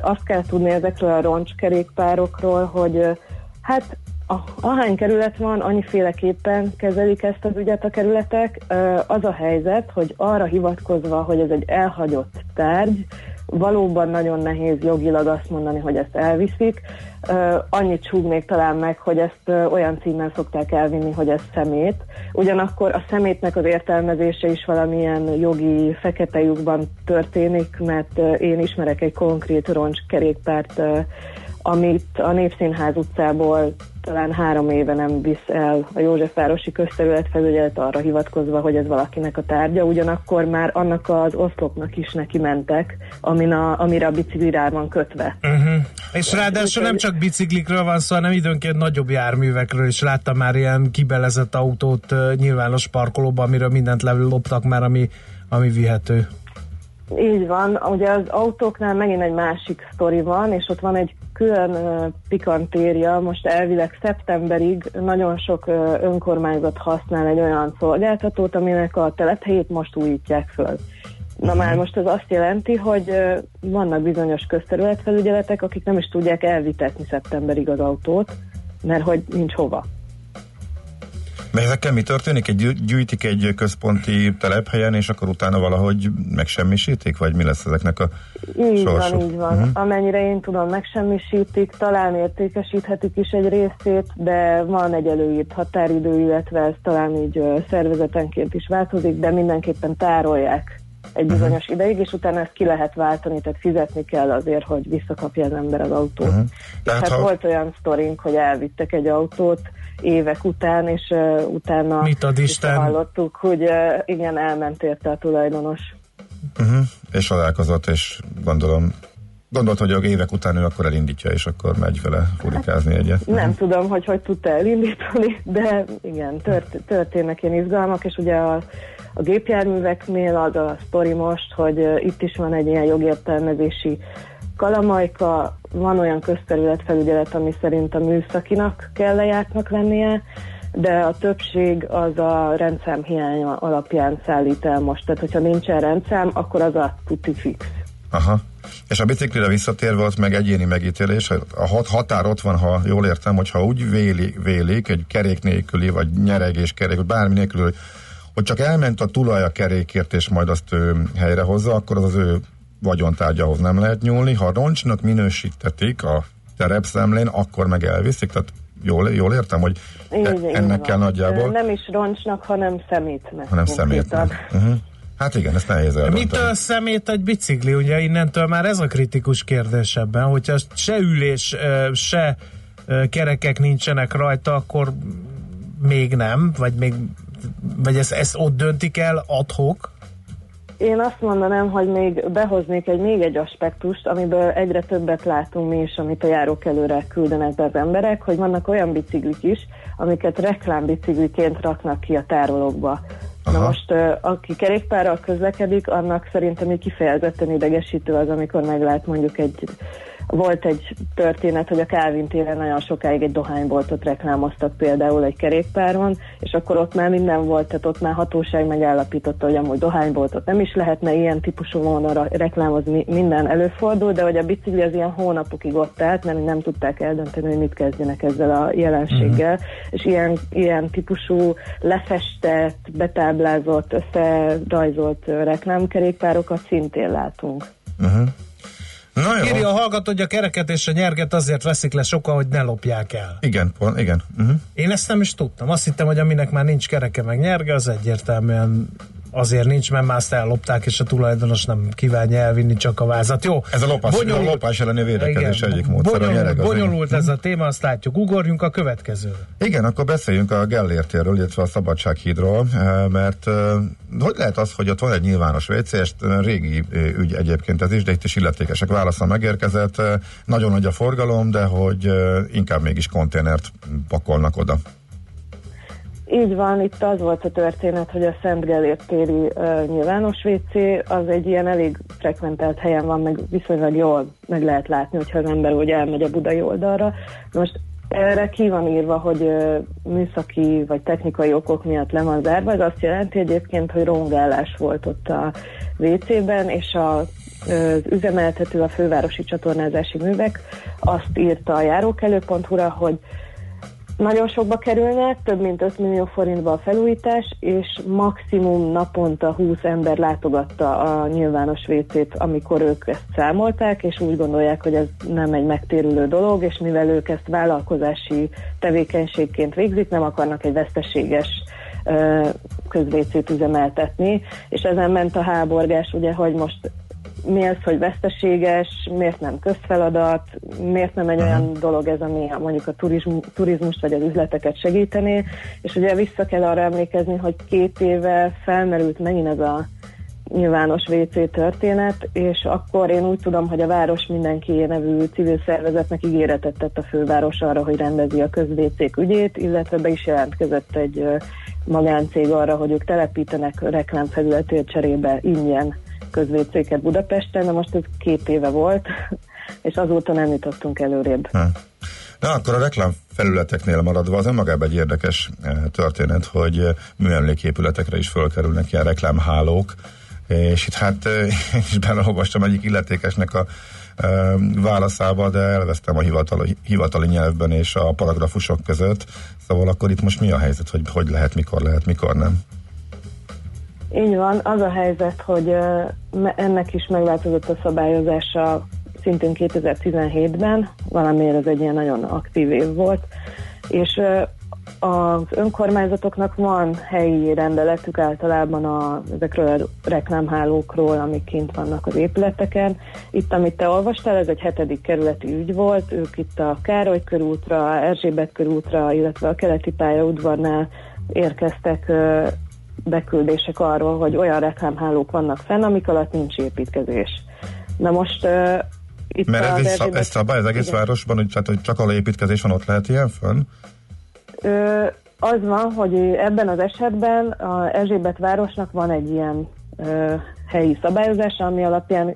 Azt kell tudni ezekről a roncskerékpárokról, hogy hát a, ahány kerület van, annyiféleképpen kezelik ezt az ügyet a kerületek. Az a helyzet, hogy arra hivatkozva, hogy ez egy elhagyott tárgy, valóban nagyon nehéz jogilag azt mondani, hogy ezt elviszik. Annyit súgnék talán meg, hogy ezt olyan címmel szokták elvinni, hogy ez szemét. Ugyanakkor a szemétnek az értelmezése is valamilyen jogi fekete lyukban történik, mert én ismerek egy konkrét roncskerékpárt, amit a Népszínház utcából talán három éve nem visz el a Józsefvárosi közterület felügyelet arra hivatkozva, hogy ez valakinek a tárgya, ugyanakkor már annak az oszlopnak is neki mentek, amin a, amire a bicikli rá van kötve. Uh-huh. És ráadásul nem csak biciklikről van szó, hanem időnként nagyobb járművekről is láttam már ilyen kibelezett autót nyilvános parkolóban, amiről mindent leloptak már, ami, ami vihető. Így van, ugye az autóknál megint egy másik sztori van, és ott van egy külön pikantéria, most elvileg szeptemberig nagyon sok önkormányzat használ egy olyan szolgáltatót, aminek a telephelyét most újítják föl. Na már most ez azt jelenti, hogy vannak bizonyos közterületfelügyeletek, akik nem is tudják elvitetni szeptemberig az autót, mert hogy nincs hova. Mert ezekkel mi történik? Egy gyű- gyűjtik egy központi telephelyen, és akkor utána valahogy megsemmisítik? Vagy mi lesz ezeknek a Így sorsuk? van, így van. Mhm. Amennyire én tudom, megsemmisítik, talán értékesíthetik is egy részét, de van egy előírt határidő, illetve ez talán így szervezetenként is változik, de mindenképpen tárolják egy Mhm. bizonyos ideig, és utána ezt ki lehet váltani, tehát fizetni kell azért, hogy visszakapja az ember az autót. És Tehát hát ha- volt olyan sztorink, hogy elvittek egy autót évek után, és uh, utána Mit ad Isten? hallottuk, hogy uh, igen, elment érte a tulajdonos. Uh-huh. És találkozott, és gondolom gondolt, hogy a évek után ő akkor elindítja, és akkor megy vele furikázni egyet. Nem tudom, hogy hogy tudta elindítani, de igen, tört, történnek ilyen izgalmak, és ugye a, a gépjárműveknél az a sztori most, hogy itt is van egy ilyen jogértelmezési kalamajka, van olyan közterületfelügyelet, ami szerint a műszakinak kell lejártnak lennie, de a többség az a rendszám hiánya alapján szállít el most. Tehát, hogyha nincsen rendszám, akkor az a tuti fix. Aha. És a biciklire visszatérve ott meg egyéni megítélés, a hat határ ott van, ha jól értem, hogyha úgy véli, vélik, egy kerék nélküli, vagy nyeregés kerék, vagy bármi nélkül, hogy, hogy csak elment a tulaj a kerékért, és majd azt ő helyrehozza, akkor az az ő vagyontárgyahoz nem lehet nyúlni. Ha roncsnak minősítetik a terepszemlén, akkor meg elviszik, tehát jól, jól értem, hogy e- Így- így ennek van. kell nagyjából, Nem is roncsnak, hanem szemétnek. hanem szemétnek. Uh-huh. Hát igen, ezt nehéz eldönteni. Mitől szemét egy bicikli? Ugye innentől már ez a kritikus kérdés ebben, hogyha se ülés, se kerekek nincsenek rajta, akkor még nem, vagy még vagy ezt, ezt ott döntik el adhok? én azt mondanám, hogy még behoznék egy még egy aspektust, amiből egyre többet látunk mi is, amit a járók előre küldenek be az emberek, hogy vannak olyan biciklik is, amiket reklámbicikliként raknak ki a tárolókba. Aha. Na most, aki kerékpárral közlekedik, annak szerintem így kifejezetten idegesítő az, amikor meglát mondjuk egy volt egy történet, hogy a Calvin téren nagyon sokáig egy dohányboltot reklámoztak például egy kerékpáron, és akkor ott már minden volt, tehát ott már hatóság megállapította, hogy amúgy dohányboltot nem is lehetne ilyen típusú vonalra reklámozni, minden előfordul, de hogy a bicikli az ilyen hónapokig ott állt, mert nem tudták eldönteni, hogy mit kezdjenek ezzel a jelenséggel, uh-huh. és ilyen, ilyen típusú lefestett, betáblázott, összerajzolt reklámkerékpárokat szintén látunk. Uh-huh. Na jó. Írja a hallgató, hogy a kereket és a nyerget azért veszik le sokan, hogy ne lopják el. Igen, pont, igen. Uh-huh. Én ezt nem is tudtam. Azt hittem, hogy aminek már nincs kereke meg nyerge, az egyértelműen azért nincs, mert már azt ellopták, és a tulajdonos nem kívánja elvinni csak a vázat. Jó. Ez a lopás, bonyolult, a lopás elleni védekezés igen, egyik módszer. Bonyolult, a bonyolult ez a téma, azt látjuk. Ugorjunk a következőre. Igen, akkor beszéljünk a Gellértéről, illetve a Szabadsághídról, eh, mert eh, hogy lehet az, hogy ott van egy nyilvános WC, és régi eh, ügy egyébként ez is, de itt is illetékesek válasza megérkezett. Nagyon nagy a forgalom, de hogy inkább mégis konténert pakolnak oda. Így van, itt az volt a történet, hogy a Szent Gellért téri uh, nyilvános WC az egy ilyen elég frekventált helyen van, meg viszonylag jól meg lehet látni, hogyha az ember úgy elmegy a budai oldalra. Most erre ki van írva, hogy uh, műszaki vagy technikai okok miatt le van zárva, ez azt jelenti egyébként, hogy rongálás volt ott a WC-ben, és a az üzemeltető a fővárosi csatornázási művek azt írta a járókelő.hu-ra, hogy nagyon sokba kerülnek, több mint 5 millió forintba a felújítás, és maximum naponta 20 ember látogatta a nyilvános WC-t, amikor ők ezt számolták, és úgy gondolják, hogy ez nem egy megtérülő dolog, és mivel ők ezt vállalkozási tevékenységként végzik, nem akarnak egy veszteséges közvécét üzemeltetni, és ezen ment a háborgás, ugye, hogy most mi az, hogy veszteséges, miért nem közfeladat, miért nem egy uh-huh. olyan dolog ez, ami mondjuk a turizm, turizmust vagy az üzleteket segítené, és ugye vissza kell arra emlékezni, hogy két éve felmerült megint ez a nyilvános WC történet, és akkor én úgy tudom, hogy a Város Mindenki nevű civil szervezetnek ígéretet tett a főváros arra, hogy rendezi a közvécék ügyét, illetve be is jelentkezett egy magáncég arra, hogy ők telepítenek reklámfelületért cserébe ingyen közvécéket Budapesten, de most ez két éve volt, és azóta nem jutottunk előrébb. Ha. Na, akkor a reklám felületeknél maradva az önmagában egy érdekes eh, történet, hogy eh, műemléképületekre is fölkerülnek ilyen reklámhálók, és itt hát eh, én is beleolvastam egyik illetékesnek a válaszába, de elvesztem a hivatali, hivatali nyelvben és a paragrafusok között, szóval akkor itt most mi a helyzet, hogy hogy lehet, mikor lehet, mikor nem? Így van, az a helyzet, hogy ennek is megváltozott a szabályozása szintén 2017-ben, valamiért ez egy ilyen nagyon aktív év volt, és az önkormányzatoknak van helyi rendeletük általában a, ezekről a reklámhálókról, amik kint vannak az épületeken. Itt, amit te olvastál, ez egy hetedik kerületi ügy volt, ők itt a Károly körútra, Erzsébet körútra, illetve a keleti pályaudvarnál érkeztek beküldések arról, hogy olyan reklámhálók vannak fenn, amik alatt nincs építkezés. Na most uh, itt Mert ez, is szab, ez szabály az egész igen. városban, hogy, tehát, hogy csak a építkezés van, ott lehet ilyen fönn? Ö, az van, hogy ebben az esetben a Erzsébet városnak van egy ilyen ö, helyi szabályozása, ami alapján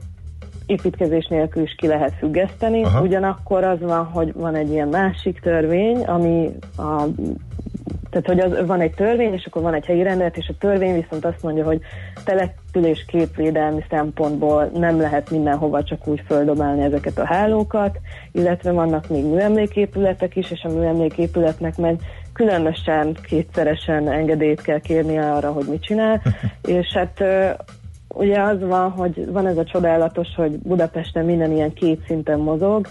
építkezés nélkül is ki lehet függeszteni. Aha. Ugyanakkor az van, hogy van egy ilyen másik törvény, ami a tehát, hogy az, van egy törvény, és akkor van egy helyi rendelet, és a törvény viszont azt mondja, hogy település képvédelmi szempontból nem lehet mindenhova csak úgy földobálni ezeket a hálókat, illetve vannak még műemléképületek is, és a műemléképületnek meg különösen kétszeresen engedélyt kell kérni arra, hogy mit csinál, és hát ugye az van, hogy van ez a csodálatos, hogy Budapesten minden ilyen két szinten mozog,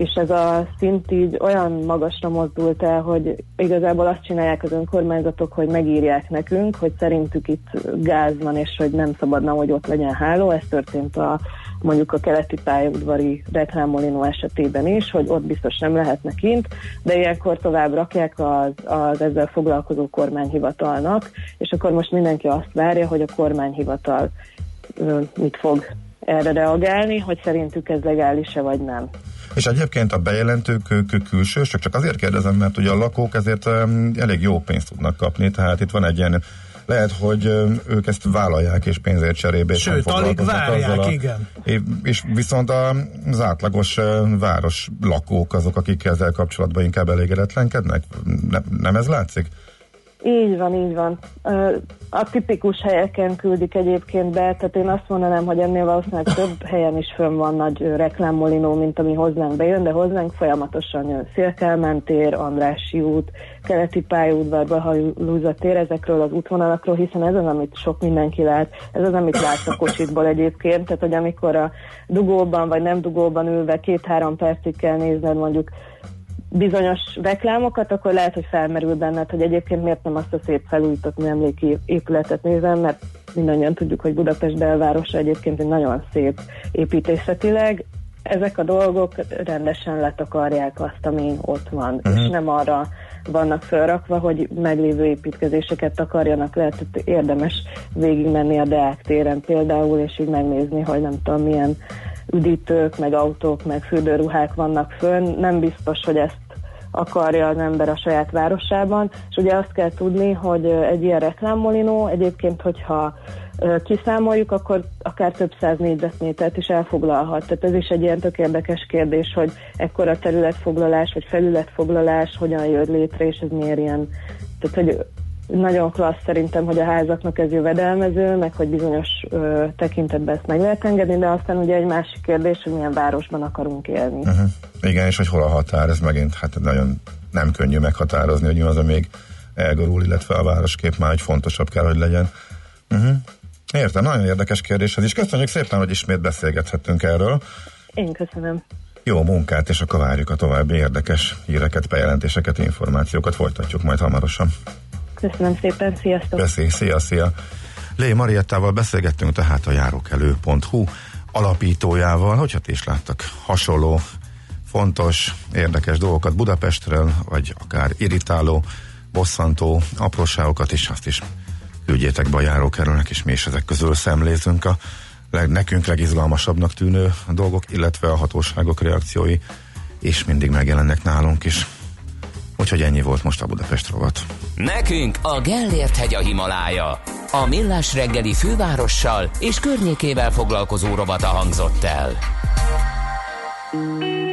és ez a szint így olyan magasra mozdult el, hogy igazából azt csinálják az önkormányzatok, hogy megírják nekünk, hogy szerintük itt gáz van, és hogy nem szabadna, hogy ott legyen háló. Ez történt a mondjuk a keleti pályaudvari reklámolinó esetében is, hogy ott biztos nem lehetne kint, de ilyenkor tovább rakják az, az ezzel foglalkozó kormányhivatalnak, és akkor most mindenki azt várja, hogy a kormányhivatal mit fog erre reagálni, hogy szerintük ez legális-e vagy nem. És egyébként a bejelentők ők külsősök, csak azért kérdezem, mert ugye a lakók ezért elég jó pénzt tudnak kapni, tehát itt van egy ilyen lehet, hogy ők ezt vállalják és pénzért cserébe Sőt, alig várják, azzal a, igen. És viszont az átlagos város lakók azok, akik ezzel kapcsolatban inkább elégedetlenkednek? Nem, nem ez látszik? Így van, így van. A tipikus helyeken küldik egyébként be, tehát én azt mondanám, hogy ennél valószínűleg több helyen is fönn van nagy reklámmolinó, mint ami hozzánk bejön, de hozzánk folyamatosan jön Szélkálmán tér, Andrássy út, Keleti pályaudvar, Bahalúza tér, ezekről az útvonalakról, hiszen ez az, amit sok mindenki lát, ez az, amit látsz a kocsikból egyébként, tehát hogy amikor a dugóban vagy nem dugóban ülve két-három percig kell nézned mondjuk bizonyos reklámokat, akkor lehet, hogy felmerül benned, hogy egyébként miért nem azt a szép felújított műemléki épületet nézem, mert mindannyian tudjuk, hogy Budapest belvárosa egyébként egy nagyon szép építészetileg. Ezek a dolgok rendesen letakarják azt, ami ott van, uh-huh. és nem arra vannak felrakva, hogy meglévő építkezéseket takarjanak le, tehát érdemes végigmenni a Deák téren például, és így megnézni, hogy nem tudom milyen üdítők, meg autók, meg fürdőruhák vannak fönn. Nem biztos, hogy ezt akarja az ember a saját városában, és ugye azt kell tudni, hogy egy ilyen reklámmolinó egyébként, hogyha kiszámoljuk, akkor akár több száz négyzetmétert is elfoglalhat. Tehát ez is egy ilyen tök érdekes kérdés, hogy ekkora területfoglalás, vagy felületfoglalás hogyan jön létre, és ez miért ilyen. Tehát, hogy nagyon klassz szerintem, hogy a házaknak ez jövedelmező, meg hogy bizonyos ö, tekintetben ezt meg lehet engedni, de aztán ugye egy másik kérdés, hogy milyen városban akarunk élni. Uh-huh. Igen, és hogy hol a határ, ez megint hát nagyon nem könnyű meghatározni, hogy mi az, még elgorul, illetve a városkép már egy fontosabb kell, hogy legyen. Uh-huh. Értem, nagyon érdekes kérdés ez is. Köszönjük szépen, hogy ismét beszélgethettünk erről. Én köszönöm. Jó munkát, és akkor várjuk a további érdekes híreket, bejelentéseket, információkat. Folytatjuk majd hamarosan. Köszönöm szépen, sziasztok! Beszélj, szia, szia! Lé Mariettával beszélgettünk tehát a járókelő.hu alapítójával, hogyha ti is láttak hasonló fontos, érdekes dolgokat Budapestről, vagy akár irritáló, bosszantó apróságokat is, azt is küldjétek be a járókerülnek, és mi is ezek közül szemlézünk a leg, nekünk legizgalmasabbnak tűnő dolgok, illetve a hatóságok reakciói és mindig megjelennek nálunk is. Úgyhogy ennyi volt most a Budapest rovat. Nekünk a Gellért hegy a Himalája. A millás reggeli fővárossal és környékével foglalkozó rovata hangzott el. A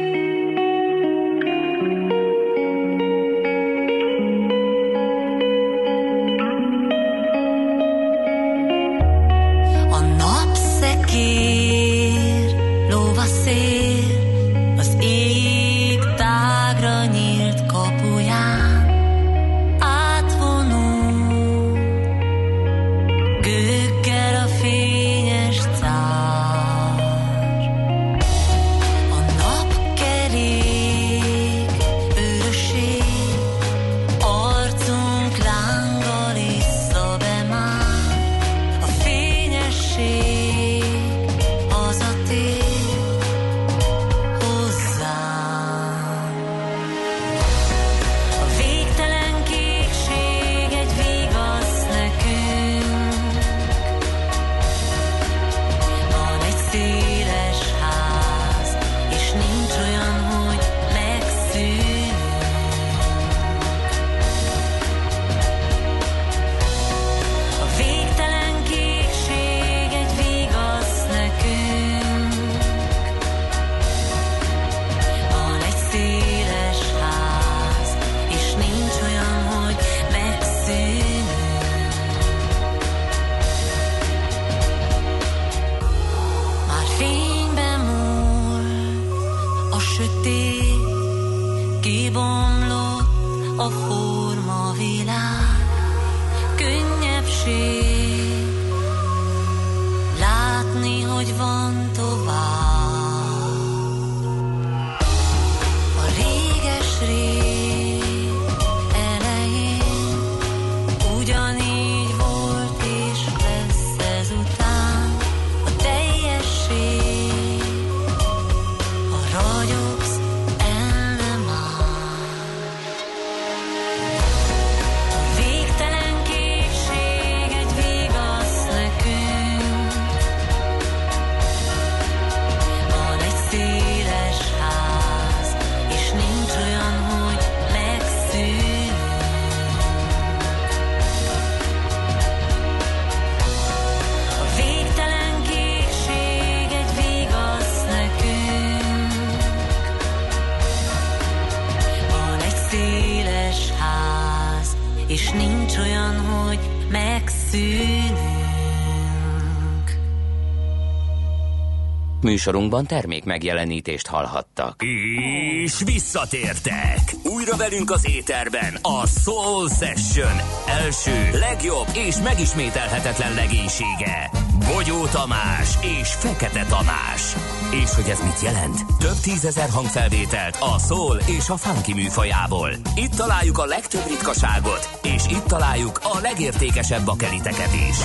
Műsorunkban termék megjelenítést hallhattak. És visszatértek! Újra velünk az éterben a Soul Session első, legjobb és megismételhetetlen legénysége. Bogyó Tamás és Fekete Tamás. És hogy ez mit jelent? Több tízezer hangfelvételt a soul és a funky műfajából. Itt találjuk a legtöbb ritkaságot, és itt találjuk a legértékesebb bakeliteket is.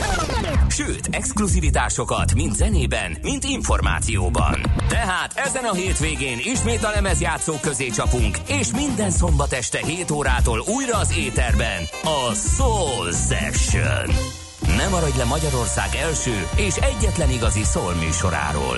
Sőt, exkluzivitásokat mind zenében, mind információban. Tehát ezen a hétvégén ismét a lemezjátszók közé csapunk, és minden szombat este 7 órától újra az éterben a Soul Session. Nem maradj le Magyarország első és egyetlen igazi szól műsoráról.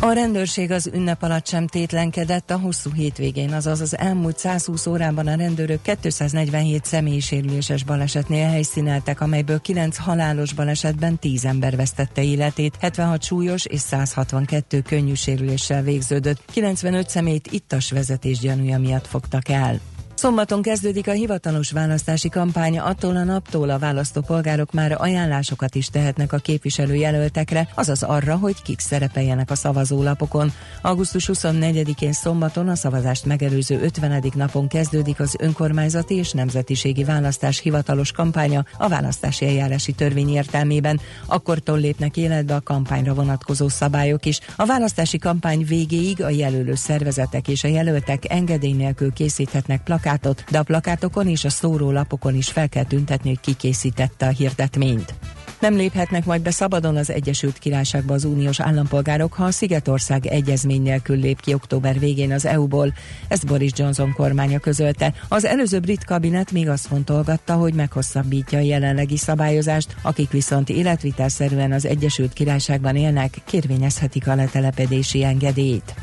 A rendőrség az ünnep alatt sem tétlenkedett a hosszú hétvégén, azaz az elmúlt 120 órában a rendőrök 247 személyi sérüléses balesetnél helyszíneltek, amelyből 9 halálos balesetben 10 ember vesztette életét, 76 súlyos és 162 könnyű sérüléssel végződött. 95 személyt ittas vezetés gyanúja miatt fogtak el. Szombaton kezdődik a hivatalos választási kampány, attól a naptól a választópolgárok már ajánlásokat is tehetnek a képviselőjelöltekre, azaz arra, hogy kik szerepeljenek a szavazólapokon. Augusztus 24-én szombaton a szavazást megelőző 50. napon kezdődik az önkormányzati és nemzetiségi választás hivatalos kampánya a választási eljárási törvény értelmében. Akkortól lépnek életbe a kampányra vonatkozó szabályok is. A választási kampány végéig a jelölő szervezetek és a jelöltek engedély nélkül készíthetnek plakátokat, plakátot, de a plakátokon és a szórólapokon is fel kell tüntetni, hogy ki készítette a hirdetményt. Nem léphetnek majd be szabadon az Egyesült Királyságba az uniós állampolgárok, ha a Szigetország egyezmény nélkül lép ki október végén az EU-ból. Ezt Boris Johnson kormánya közölte. Az előző brit kabinet még azt fontolgatta, hogy meghosszabbítja a jelenlegi szabályozást, akik viszont életvitelszerűen az Egyesült Királyságban élnek, kérvényezhetik a letelepedési engedélyt.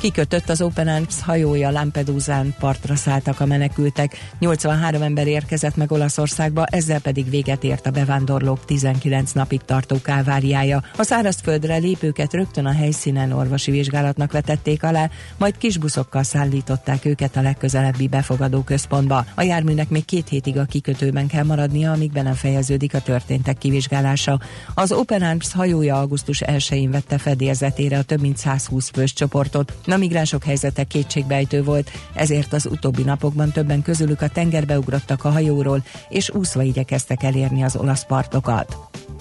Kikötött az Open Arms hajója Lampedusán, partra szálltak a menekültek. 83 ember érkezett meg Olaszországba, ezzel pedig véget ért a bevándorlók 19 napig tartó káváriája. A szárazföldre lépőket rögtön a helyszínen orvosi vizsgálatnak vetették alá, majd kisbuszokkal szállították őket a legközelebbi befogadó központba. A járműnek még két hétig a kikötőben kell maradnia, amíg be nem fejeződik a történtek kivizsgálása. Az Open Arms hajója augusztus 1-én vette fedélzetére a több mint 120 fős csoportot. A migránsok helyzete kétségbejtő volt, ezért az utóbbi napokban többen közülük a tengerbe ugrottak a hajóról, és úszva igyekeztek elérni az olasz partokat.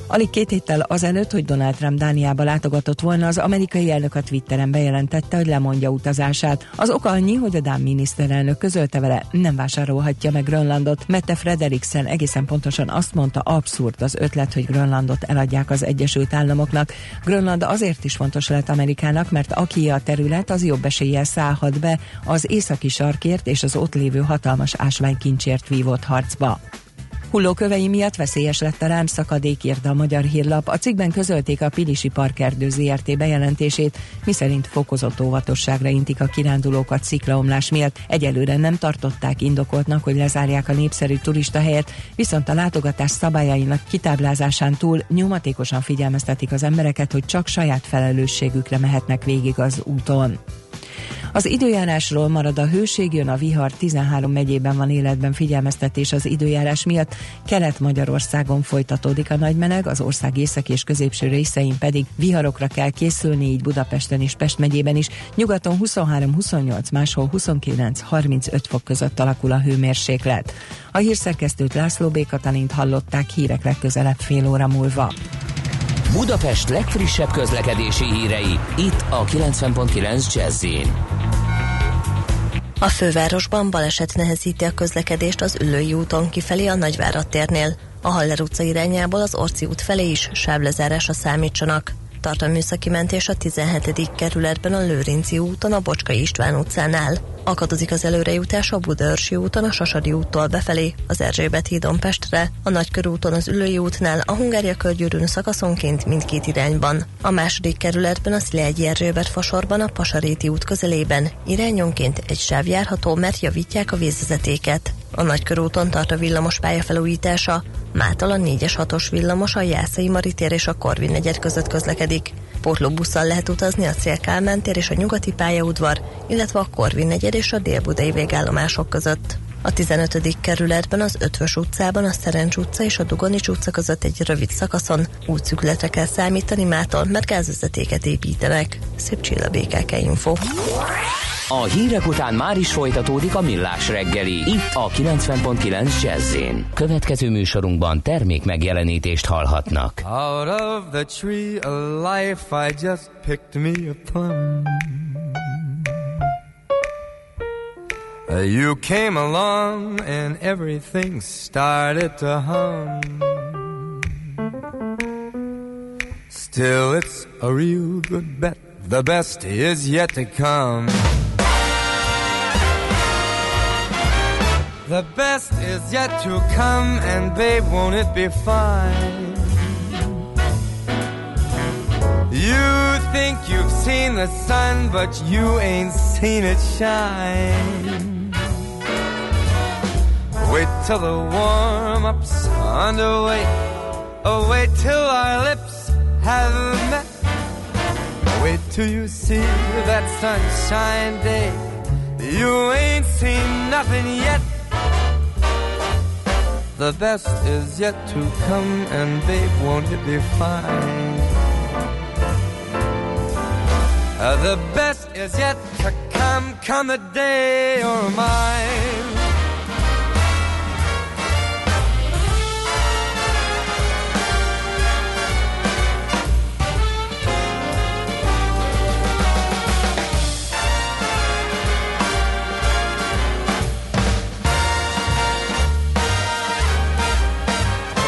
Alig két héttel azelőtt, hogy Donald Trump Dániába látogatott volna, az amerikai elnök a Twitteren bejelentette, hogy lemondja utazását. Az oka annyi, hogy a Dán miniszterelnök közölte vele, nem vásárolhatja meg Grönlandot. Mette Frederiksen egészen pontosan azt mondta, abszurd az ötlet, hogy Grönlandot eladják az Egyesült Államoknak. Grönland azért is fontos lett Amerikának, mert aki a terület, az jobb eséllyel szállhat be az északi sarkért és az ott lévő hatalmas ásványkincsért vívott harcba. Hullókövei miatt veszélyes lett a rám szakadék, írta a Magyar Hírlap. A cikkben közölték a Pilisi Parkerdő ZRT bejelentését, miszerint fokozott óvatosságra intik a kirándulókat sziklaomlás miatt. Egyelőre nem tartották indokoltnak, hogy lezárják a népszerű turista helyet, viszont a látogatás szabályainak kitáblázásán túl nyomatékosan figyelmeztetik az embereket, hogy csak saját felelősségükre mehetnek végig az úton. Az időjárásról marad a hőség, jön a vihar, 13 megyében van életben figyelmeztetés az időjárás miatt. Kelet-Magyarországon folytatódik a nagymeleg, az ország északi és középső részein pedig viharokra kell készülni, így Budapesten és Pest megyében is. Nyugaton 23-28, máshol 29-35 fok között alakul a hőmérséklet. A hírszerkesztőt László B. Katalint hallották hírek legközelebb fél óra múlva. Budapest legfrissebb közlekedési hírei, itt a 90.9 jazz A fővárosban baleset nehezíti a közlekedést az Üllői úton kifelé a Nagyvárad térnél. A Haller utca irányából az Orci út felé is sávlezárásra számítsanak. Tart a műszaki mentés a 17. kerületben a Lőrinci úton a Bocskai István utcánál. Akadozik az előrejutás a Budaörsi úton a Sasadi úttól befelé, az Erzsébet hídon Pestre, a Nagykörúton az Ülői útnál, a Hungária körgyűrűn szakaszonként mindkét irányban. A második kerületben a Szilágyi Erzsébet fasorban a Pasaréti út közelében irányonként egy sáv járható, mert javítják a vízvezetéket. A Nagykörúton tart a villamos pályafelújítása, Mától a 4-es 6-os villamos a Jászai Maritér és a Korvin negyed között közlekedik. Pótlóbusszal lehet utazni a Célkálmán tér és a nyugati pályaudvar, illetve a Korvin negyed és a délbudai végállomások között. A 15. kerületben az Ötvös utcában a Szerencs utca és a Dugonics utca között egy rövid szakaszon útszükletre kell számítani mától, mert gázvezetéket építenek. Szép Csilla BKK Info. A hírek után már is folytatódik a millás reggeli, itt a 90.9 jazz Következő műsorunkban termék megjelenítést hallhatnak. Out of the tree of life I just picked me a plum. You came along and everything started to hum. Still, it's a real good bet. The best is yet to come. The best is yet to come, and babe, won't it be fine? You think you've seen the sun, but you ain't seen it shine. Wait till the warm up's underway. Oh, wait till our lips have met. Wait till you see that sunshine day. You ain't seen nothing yet. The best is yet to come, and babe, won't it be fine? Uh, the best is yet to come, come the day you're mine.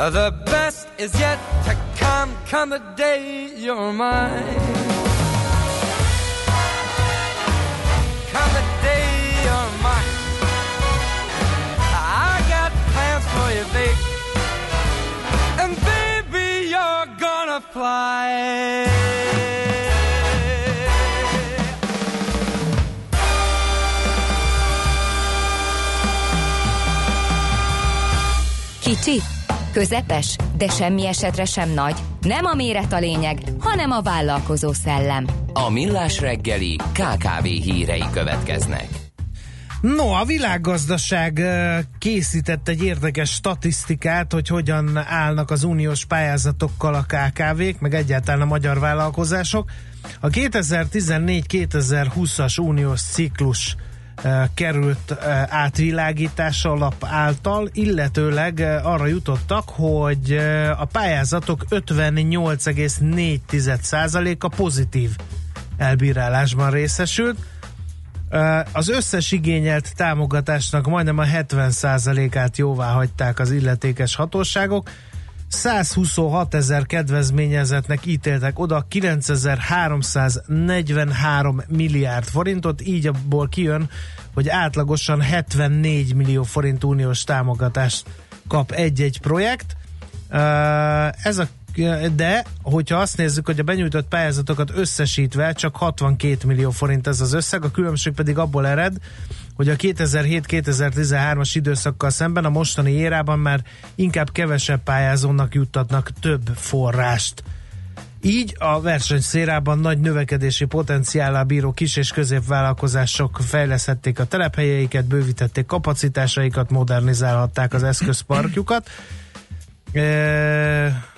Uh, the best is yet to come, come the day you're mine. Come the day you're mine. I got plans for you, babe. And baby, you're gonna fly. Kicsi, közepes, de semmi esetre sem nagy. Nem a méret a lényeg, hanem a vállalkozó szellem. A millás reggeli KKV hírei következnek. No, a világgazdaság készített egy érdekes statisztikát, hogy hogyan állnak az uniós pályázatokkal a KKV-k, meg egyáltalán a magyar vállalkozások. A 2014-2020-as uniós ciklus került ö, átvilágítása alap által, illetőleg ö, arra jutottak, hogy a pályázatok 58,4%-a pozitív elbírálásban részesült, az összes igényelt támogatásnak majdnem a 70%-át jóvá hagyták az illetékes hatóságok. 126 ezer kedvezményezetnek ítéltek oda 9343 milliárd forintot, így abból kijön, hogy átlagosan 74 millió forint uniós támogatást kap egy-egy projekt. Ez a de, hogyha azt nézzük, hogy a benyújtott pályázatokat összesítve csak 62 millió forint ez az összeg, a különbség pedig abból ered, hogy a 2007-2013-as időszakkal szemben a mostani érában már inkább kevesebb pályázónak juttatnak több forrást. Így a versenyszérában nagy növekedési potenciállal bíró kis és középvállalkozások fejlesztették a telephelyeiket, bővítették kapacitásaikat, modernizálhatták az eszközparkjukat. E-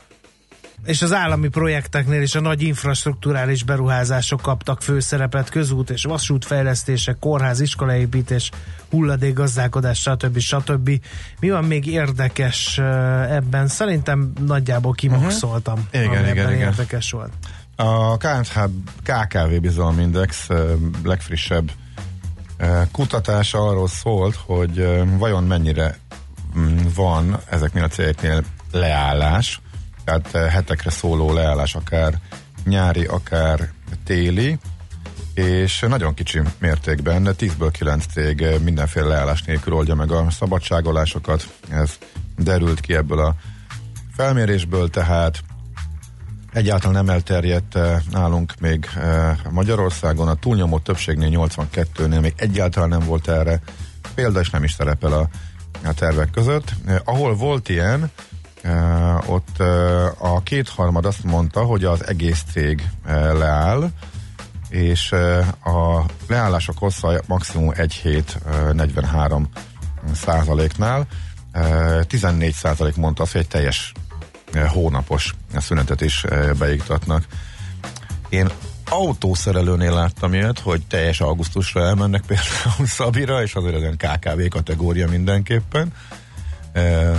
és az állami projekteknél is a nagy infrastruktúrális beruházások kaptak főszerepet, közút és vasútfejlesztések, kórház, iskolaépítés, hulladékgazdálkodás, stb. stb. Mi van még érdekes ebben? Szerintem nagyjából kimaxoltam, uh-huh. Igen, igen, ebben igen. érdekes volt. A KNH KKV Bizalomindex legfrissebb kutatása arról szólt, hogy vajon mennyire mm, van ezeknél a cégeknél leállás, tehát ö, hetekre szóló leállás, akár nyári, akár téli, és nagyon kicsi mértékben, de 10-ből 9 cég ö, mindenféle leállás nélkül oldja meg a szabadságolásokat. Ez derült ki ebből a felmérésből, tehát egyáltalán nem elterjedt eh, nálunk még eh, Magyarországon, a túlnyomó többségnél 82-nél még egyáltalán nem volt erre példa, és nem is szerepel a, a tervek között. Eh, ahol volt ilyen, eh, ott eh, a kétharmad azt mondta, hogy az egész cég eh, leáll, és eh, a leállások hossza maximum egy hét eh, 43 százaléknál. Eh, 14 százalék mondta azt, hogy egy teljes eh, hónapos szünetet is eh, beiktatnak. Én autószerelőnél láttam ilyet, hogy teljes augusztusra elmennek például Szabira, és azért ez olyan KKV kategória mindenképpen. E, e,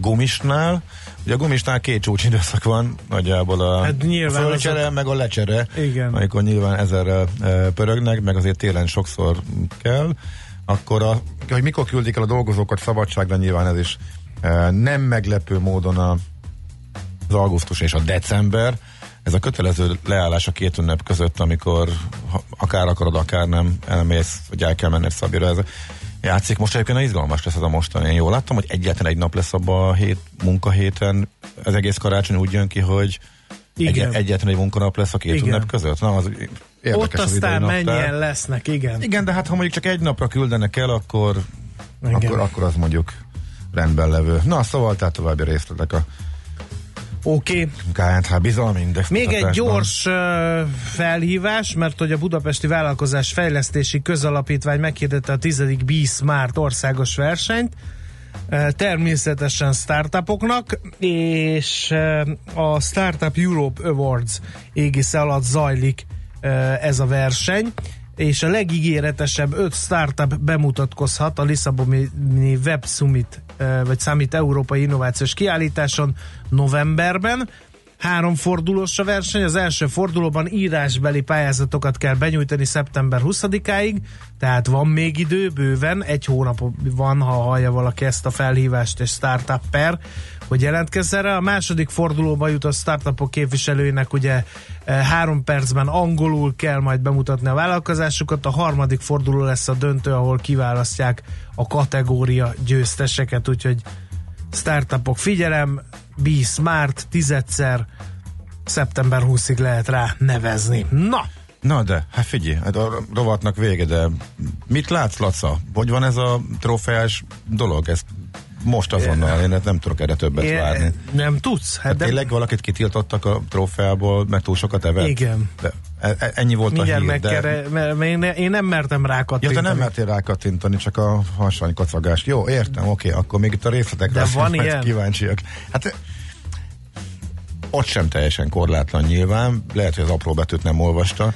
gumisnál, ugye a gumisnál két csúcsidőszak van, nagyjából a Hát nyilván fölcsere, azok- meg a lecsere, Igen. amikor nyilván ezerrel pörögnek, meg azért télen sokszor kell, akkor a, hogy mikor küldik el a dolgozókat szabadságra, nyilván ez is nem meglepő módon a, az augusztus és a december, ez a kötelező leállás a két ünnep között, amikor ha, akár akarod, akár nem elmész, vagy el kell menned Szabira. Ez játszik. Most egyébként izgalmas lesz ez a mostani. Én jól láttam, hogy egyetlen egy nap lesz abban a hét, munkahéten. Az egész karácsony úgy jön ki, hogy Igen. Egy, egyetlen egy munkanap lesz a két ünnep között. Na, az Ott az aztán naptár. mennyien lesznek, igen. Igen, de hát ha mondjuk csak egy napra küldenek el, akkor, Igen. akkor, akkor az mondjuk rendben levő. Na, szóval tehát további részletek a Oké. KNH hát bizalmi index Még egy gyors felhívás, mert hogy a Budapesti Vállalkozás Fejlesztési Közalapítvány meghirdette a 10. Be Smart országos versenyt, természetesen startupoknak, és a Startup Europe Awards égisze alatt zajlik ez a verseny, és a legígéretesebb öt startup bemutatkozhat a Lisszaboni Web Summit, ö, vagy Summit Európai Innovációs Kiállításon novemberben. Három fordulós a verseny, az első fordulóban írásbeli pályázatokat kell benyújtani szeptember 20-áig, tehát van még idő, bőven, egy hónap van, ha hallja valaki ezt a felhívást és startup per, hogy jelentkezz erre. A második fordulóba jutott startupok képviselőinek ugye eh, három percben angolul kell majd bemutatni a vállalkozásukat, a harmadik forduló lesz a döntő, ahol kiválasztják a kategória győzteseket, úgyhogy startupok figyelem, Be Smart, tizedszer, szeptember 20-ig lehet rá nevezni. Na! Na de, hát figyelj, hát a rovatnak vége, de mit látsz, Laca? Hogy van ez a trófeás dolog? Ez most azonnal, én nem tudok erre többet É, várni. Nem tudsz? Hát de- tényleg valakit kitiltottak a trófeából, mert túl sokat evett? Igen. De e- e- ennyi volt Mindjárt a hír, de... mert én, ne, én nem mertem rá Ja, te nem mertél rá kattintani, csak a hasony kacagás. Jó, értem, oké, akkor még itt a részletekre De van ilyen? kíváncsiak. Hát ott sem teljesen korlátlan nyilván, lehet, hogy az apró betűt nem olvasta,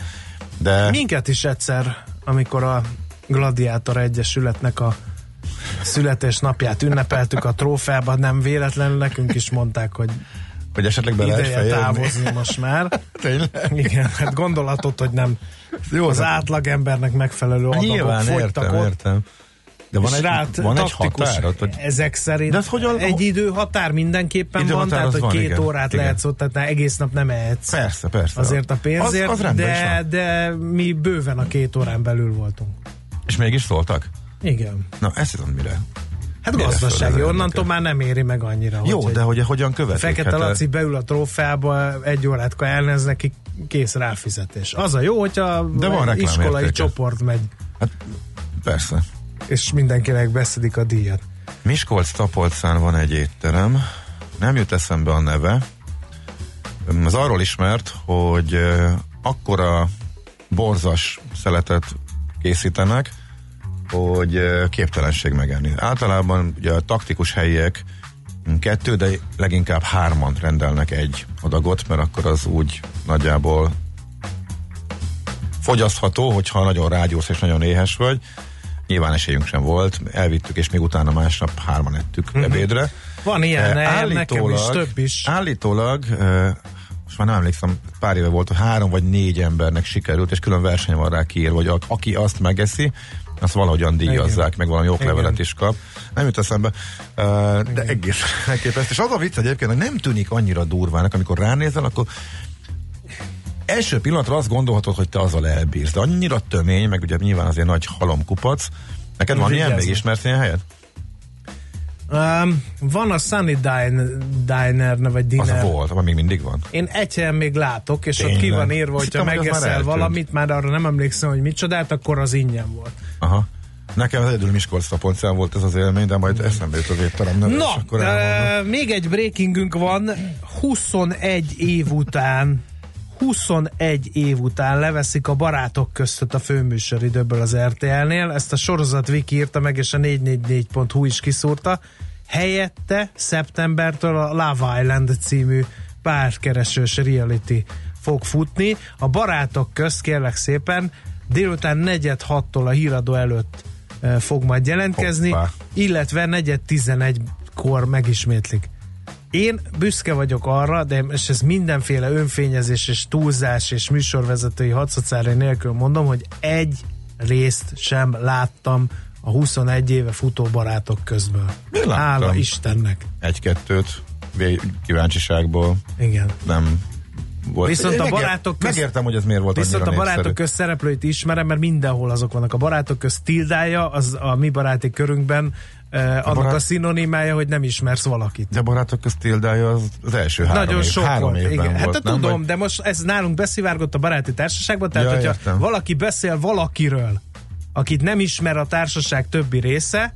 de Minket is egyszer, amikor a Gladiátor Egyesületnek a születésnapját ünnepeltük a trófeában, nem véletlenül nekünk is mondták, hogy hogy esetleg be lehet távozni most már. Tényleg? Igen, hát gondolatot, hogy nem Jó, az de- átlag embernek megfelelő Hát adagok Nyilván, fogytak értem, ott. értem. De van egy, rád van egy taktikus, határ? Ott, vagy Ezek szerint De az hogyan- egy időhatár mindenképpen van, Időhatár tehát az hogy van, két igen. órát Igen. lehetsz ott, tehát egész nap nem ehetsz. Persze, persze. Azért a pénzért, Az, az de, van. de mi bőven a két órán belül voltunk. És mégis szóltak? Igen. Na, ezt tudom mire. Hát Mire gazdasági, ez onnantól már nem éri meg annyira. Jó, hogy de hogy hogyan követik? Fekete Hát, Laci beül a trófeába, egy órát kajálni, ez neki kész ráfizetés. Az a jó, hogyha De van iskolai reklámértéke. csoport megy, Persze. és mindenkinek beszedik a díjat. Miskolc Tapolcán van egy étterem, nem jut eszembe a neve. Az arról ismert, hogy akkora borzas szeletet készítenek, hogy képtelenség megenni. Általában ugye a taktikus helyiek kettő, de leginkább hárman rendelnek egy adagot, mert akkor az úgy nagyjából fogyasztható, hogyha nagyon rágyósz és nagyon éhes vagy. Nyilván esélyünk sem volt, elvittük, és még utána másnap hárman ettük Mhm. ebédre. Van ilyen, Eh, nekem, nekem is, több is. Állítólag, eh, most már nem emlékszem, pár éve volt, hogy három vagy négy embernek sikerült, és külön verseny van rá kiír, vagy a, aki azt megeszi, azt valahogyan díjazzák, Igen. meg valami oklevelet Igen. is kap. Nem jut eszembe, eh, de egész elképesztő. És az a vicc egyébként, hogy nem tűnik annyira durvának, amikor ránézel, akkor első pillanatra azt gondolhatod, hogy te azzal elbírsz, de annyira tömény, meg ugye nyilván azért nagy halomkupac. Neked van ilyen, Vigyázzunk. még ismersz ilyen helyet? Um, van a Sunny Dine, Diner, vagy Az Diner. volt, vagy még mindig van. Én egy helyen még látok, és ott Tényleg? ki van írva, hogyha az már megeszel eltűnt. valamit, már arra nem emlékszem, hogy micsodát, akkor az ingyen volt. Aha. Nekem az egyedül Miskolc Taponcán volt ez az élmény, de majd eszembe jut az étterem neve, Na, akkor uh, még egy breakingünk van. 21 év után 21 év után leveszik a barátok között a főműsoridőből az RTL-nél. Ezt a sorozat Viki írta meg, és a 444.hu is kiszúrta. Helyette szeptembertől a Love Island című párkeresős reality fog futni. A barátok közt kérlek szépen délután negyed hattól a híradó előtt eh, fog majd jelentkezni, Hoppá. illetve negyed 11-kor megismétlik. Én büszke vagyok arra, de és ez mindenféle önfényezés és túlzás és műsorvezetői hadszocárai nélkül mondom, hogy egy részt sem láttam a 21 éve futó barátok közből. Én. Hála Istennek. Egy-kettőt kíváncsiságból Igen. nem volt. Viszont Én a barátok közt- Megértem, hogy ez miért volt Viszont a barátok népszerű. közt szereplőit ismerem, mert mindenhol azok vannak. A barátok közt tildája, az a mi baráti körünkben eh, annak barát- a szinonimája, hogy nem ismersz valakit. De a barátok közt Tildája az, az első három, Nagyon év, sok három volt. Igen. volt. hát nem? tudom, Vagy- de most ez nálunk beszivárgott a baráti társaságban, tehát Ja, hogyha értem. valaki beszél valakiről, akit nem ismer a társaság többi része,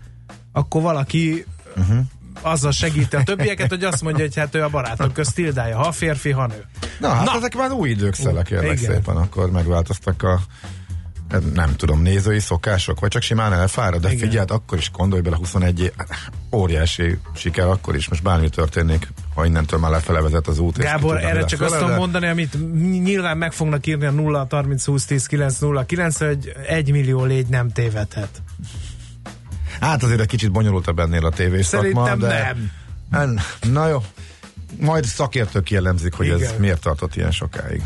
akkor valaki Uh-huh. azzal segíti a többieket, hogy azt mondja, hogy hát ő a barátok közt tildája, ha férfi, ha nő. Na, hát Na. ezek már új idők szelek, kérlek szépen, akkor megváltoztak a nem tudom, nézői szokások, vagy csak simán elfárad, de Igen. figyeld, akkor is gondolj bele 21 év, óriási siker akkor is, most bármi történik, ha innentől már lefele vezet az út. Gábor, erre csak azt tudom de- mondani, amit nyilván meg fognak írni a 0 30 20 10 9 0 9 hogy egy millió légy nem tévedhet. Hát azért egy kicsit bonyolultabb ennél a tévés Szerintem szakma, de... nem. Na jó, majd szakértők jellemzik, hogy ez Igen. miért tartott ilyen sokáig.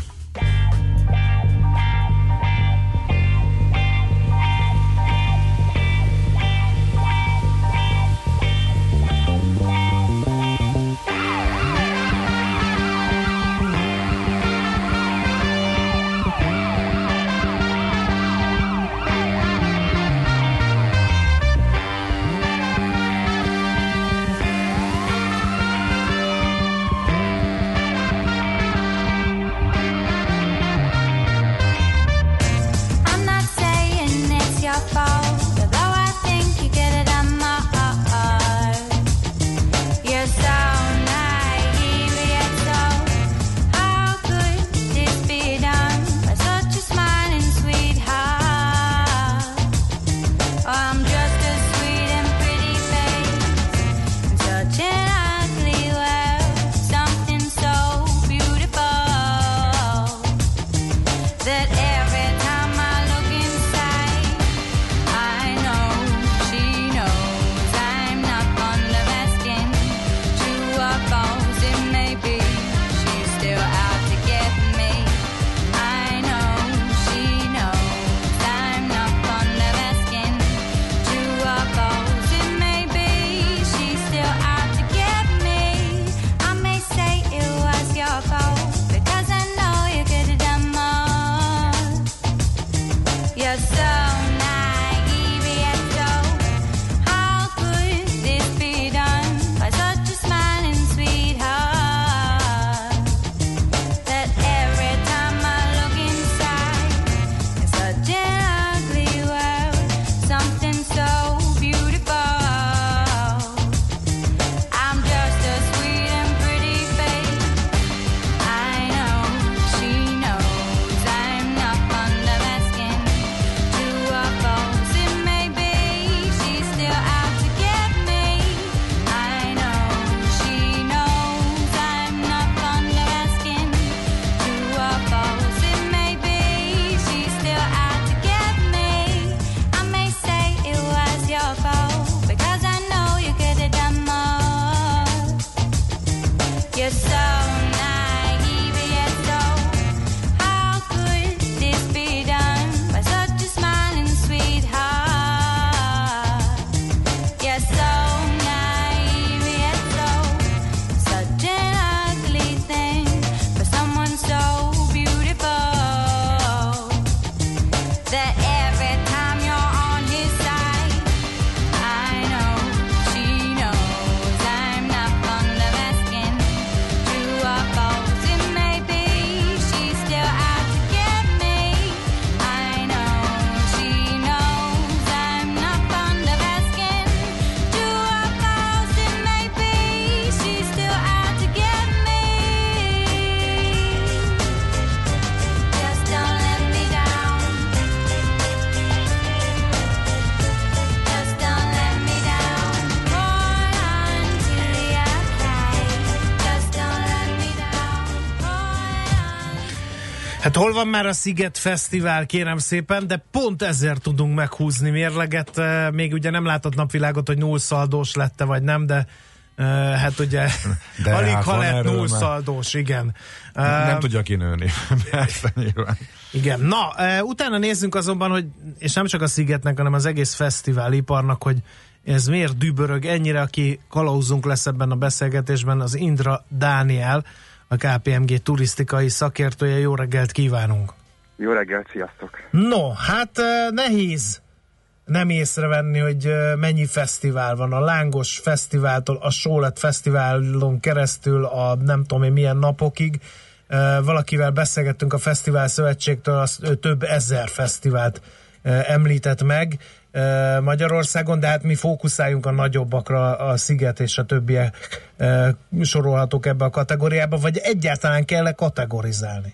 Hát hol van már a Sziget Fesztivál, kérem szépen, de pont ezért tudunk meghúzni mérleget. Még ugye nem látott napvilágot, hogy nullszaldós lette, vagy nem, de hát ugye De alig hát ha lett nullszaldós, igen. Nem tudja kinőni. Persze, nyilván. Igen, na, utána nézzünk azonban, hogy, és nem csak a Szigetnek, hanem az egész fesztiváliparnak, hogy ez miért dübörög ennyire, aki kalauzunk lesz ebben a beszélgetésben, az Indra Dániel, a KPMG turisztikai szakértője. Jó reggelt kívánunk! Jó reggelt, sziasztok! No, hát nehéz nem észrevenni, hogy mennyi fesztivál van. A Lángos Fesztiváltól a Sólet Fesztiválon keresztül a nem tudom én milyen napokig. Valakivel beszélgettünk a Fesztivál Szövetségtől, az több ezer fesztivált említett meg Magyarországon, de hát mi fókuszáljunk a nagyobbakra, a Sziget és a többiek sorolhatók ebbe a kategóriába, vagy egyáltalán kell-e kategorizálni?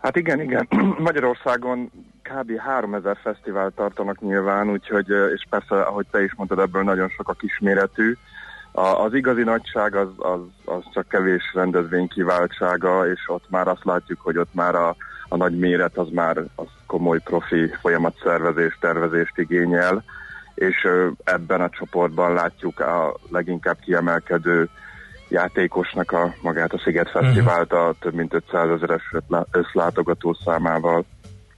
Hát igen, igen. Magyarországon kb. 3000 fesztivál tartanak nyilván, úgyhogy, és persze, ahogy te is mondtad, ebből nagyon sok a kisméretű. A, az igazi nagyság az, az, az csak kevés rendezvény kiváltsága, és ott már azt látjuk, hogy ott már a, a nagy méret az már az komoly profi folyamatszervezés, tervezést igényel, és ebben a csoportban látjuk a leginkább kiemelkedő játékosnak a magát a Sziget Fesztivált a több mint 500 ezeres összlátogató számával.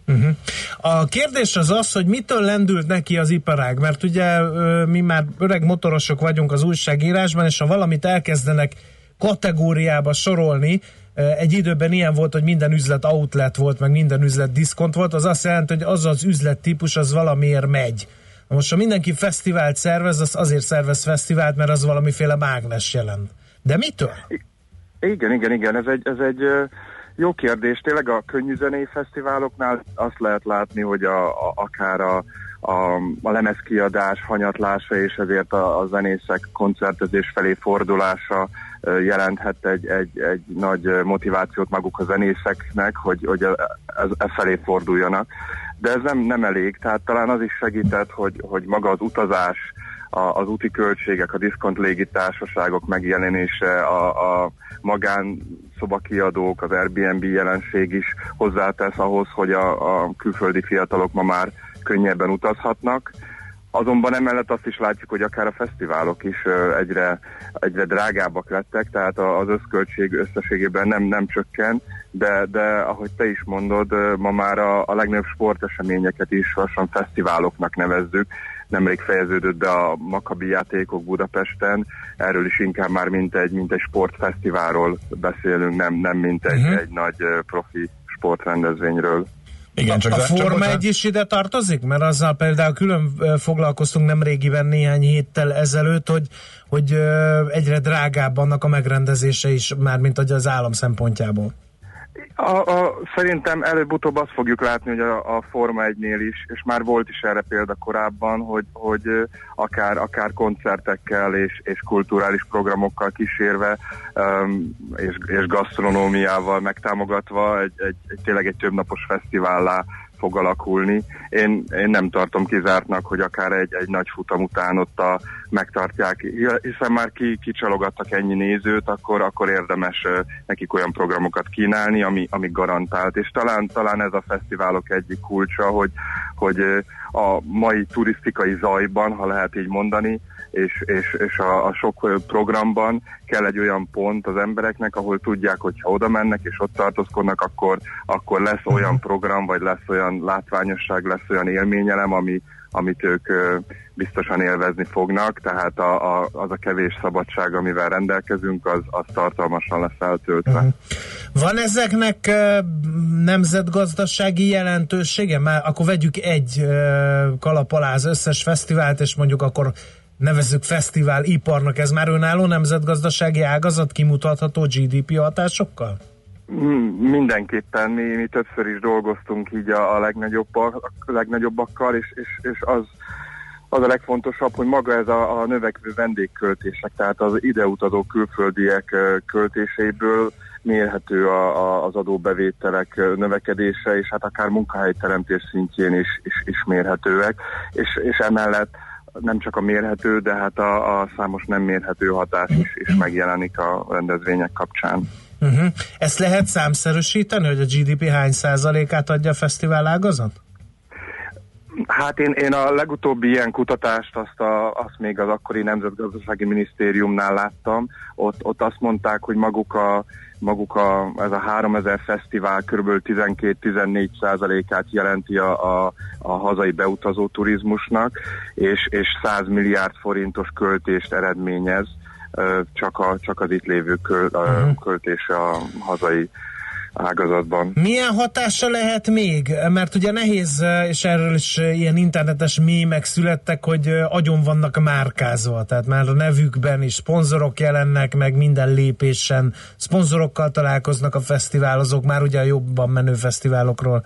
Uh-huh. A kérdés az az, hogy mitől lendült neki az iparág, mert ugye mi már öreg motorosok vagyunk az újságírásban, és ha valamit elkezdenek kategóriába sorolni, egy időben ilyen volt, hogy minden üzlet outlet volt, meg minden üzlet diszkont volt, az azt jelenti, hogy az az üzlettípus az valamiért megy. Na Most, ha mindenki fesztivált szervez, az azért szervez fesztivált, mert az valamiféle mágnes jelent. De mitől? Igen, igen, igen, ez egy, ez egy jó kérdés. Tényleg a könnyűzenei fesztiváloknál azt lehet látni, hogy a, a, akár a, a, a lemezkiadás hanyatlása és ezért a, a zenészek koncertezés felé fordulása jelenthet egy, egy, egy nagy motivációt maguk a zenészeknek, hogy, hogy e, ez, e felé forduljanak. De ez nem, nem elég, tehát talán az is segített, hogy, hogy maga az utazás, a, az úti költségek, a diszkont légitársaságok megjelenése, a, a magán szobakiadók, az Airbnb jelenség is hozzátesz ahhoz, hogy a, a külföldi fiatalok ma már könnyebben utazhatnak. Azonban emellett azt is látjuk, hogy akár a fesztiválok is egyre, egyre drágábbak lettek, tehát az összköltség összességében nem, nem csökken, de, de ahogy te is mondod, ma már a, a legnagyobb sporteseményeket is lassan fesztiváloknak nevezzük. Nemrég fejeződött be a Makabi játékok Budapesten, erről is inkább már mint egy, mint egy sportfesztiválról beszélünk, nem, nem mint egy, Mhm. egy nagy profi sportrendezvényről. Igen, a Forma 1 is ide tartozik? Mert azzal például külön foglalkoztunk nem régiben néhány héttel ezelőtt, hogy, hogy egyre drágább annak a megrendezése is, már mint hogy az állam szempontjából. A, a, szerintem előbb-utóbb azt fogjuk látni, hogy a, a Forma 1-nél is, és már volt is erre példa korábban, hogy, hogy akár, akár koncertekkel és, és kulturális programokkal kísérve, um, és, és gasztronómiával megtámogatva egy, egy, egy tényleg egy többnapos fesztivállá fog alakulni. Én, én nem tartom kizártnak, hogy akár egy, egy nagy futam után ott a, megtartják, hiszen már ki, kicsalogattak ennyi nézőt, akkor, akkor érdemes nekik olyan programokat kínálni, ami, ami garantált. És talán, talán ez a fesztiválok egyik kulcsa, hogy, hogy a mai turisztikai zajban, ha lehet így mondani, és, és, és a, a sok programban kell egy olyan pont az embereknek, ahol tudják, hogy ha oda mennek és ott tartózkodnak, akkor, akkor lesz olyan program, vagy lesz olyan látványosság, lesz olyan élményelem, ami, amit ők biztosan élvezni fognak, tehát a, a, az a kevés szabadság, amivel rendelkezünk, az, az tartalmasan lesz eltöltve. Van ezeknek nemzetgazdasági jelentősége? Már akkor vegyük egy kalap alá az összes fesztivált, és mondjuk akkor nevezzük fesztivál iparnak, ez már önálló nemzetgazdasági ágazat kimutatható GDP hatásokkal? Mm, Mindenképpen mi, mi többször is dolgoztunk így a, a, legnagyobbak, a legnagyobbakkal, és, és, és az, az a legfontosabb, hogy maga ez a, a növekvő vendégköltések, tehát az ideutazó külföldiek ö, költéseiből mérhető a, a, az adóbevételek növekedése, és hát akár munkahelyteremtés szintjén is, is, is mérhetőek, és, és emellett nem csak a mérhető, de hát a, a számos nem mérhető hatás is, is megjelenik a rendezvények kapcsán. Uh-huh. Ezt lehet számszerűsíteni, hogy a GDP hány százalékát adja a fesztivál ágazat? Hát én, én a legutóbbi ilyen kutatást azt, a, azt még az akkori Nemzetgazdasági Minisztériumnál láttam. Ott, ott azt mondták, hogy maguk a, maguk a, ez a 3000 fesztivál kb. 12-14 százalékát jelenti a, a, a hazai beutazó turizmusnak, és, és 100 milliárd forintos költést eredményez csak, a, csak az itt lévő köl, uh-huh. költése a hazai ágazatban. Milyen hatása lehet még? Mert ugye nehéz, és erről is ilyen internetes mémek születtek, hogy agyon vannak márkázva, tehát már a nevükben is szponzorok jelennek, meg minden lépésen szponzorokkal találkoznak a fesztiválozók, már ugye a jobban menő fesztiválokról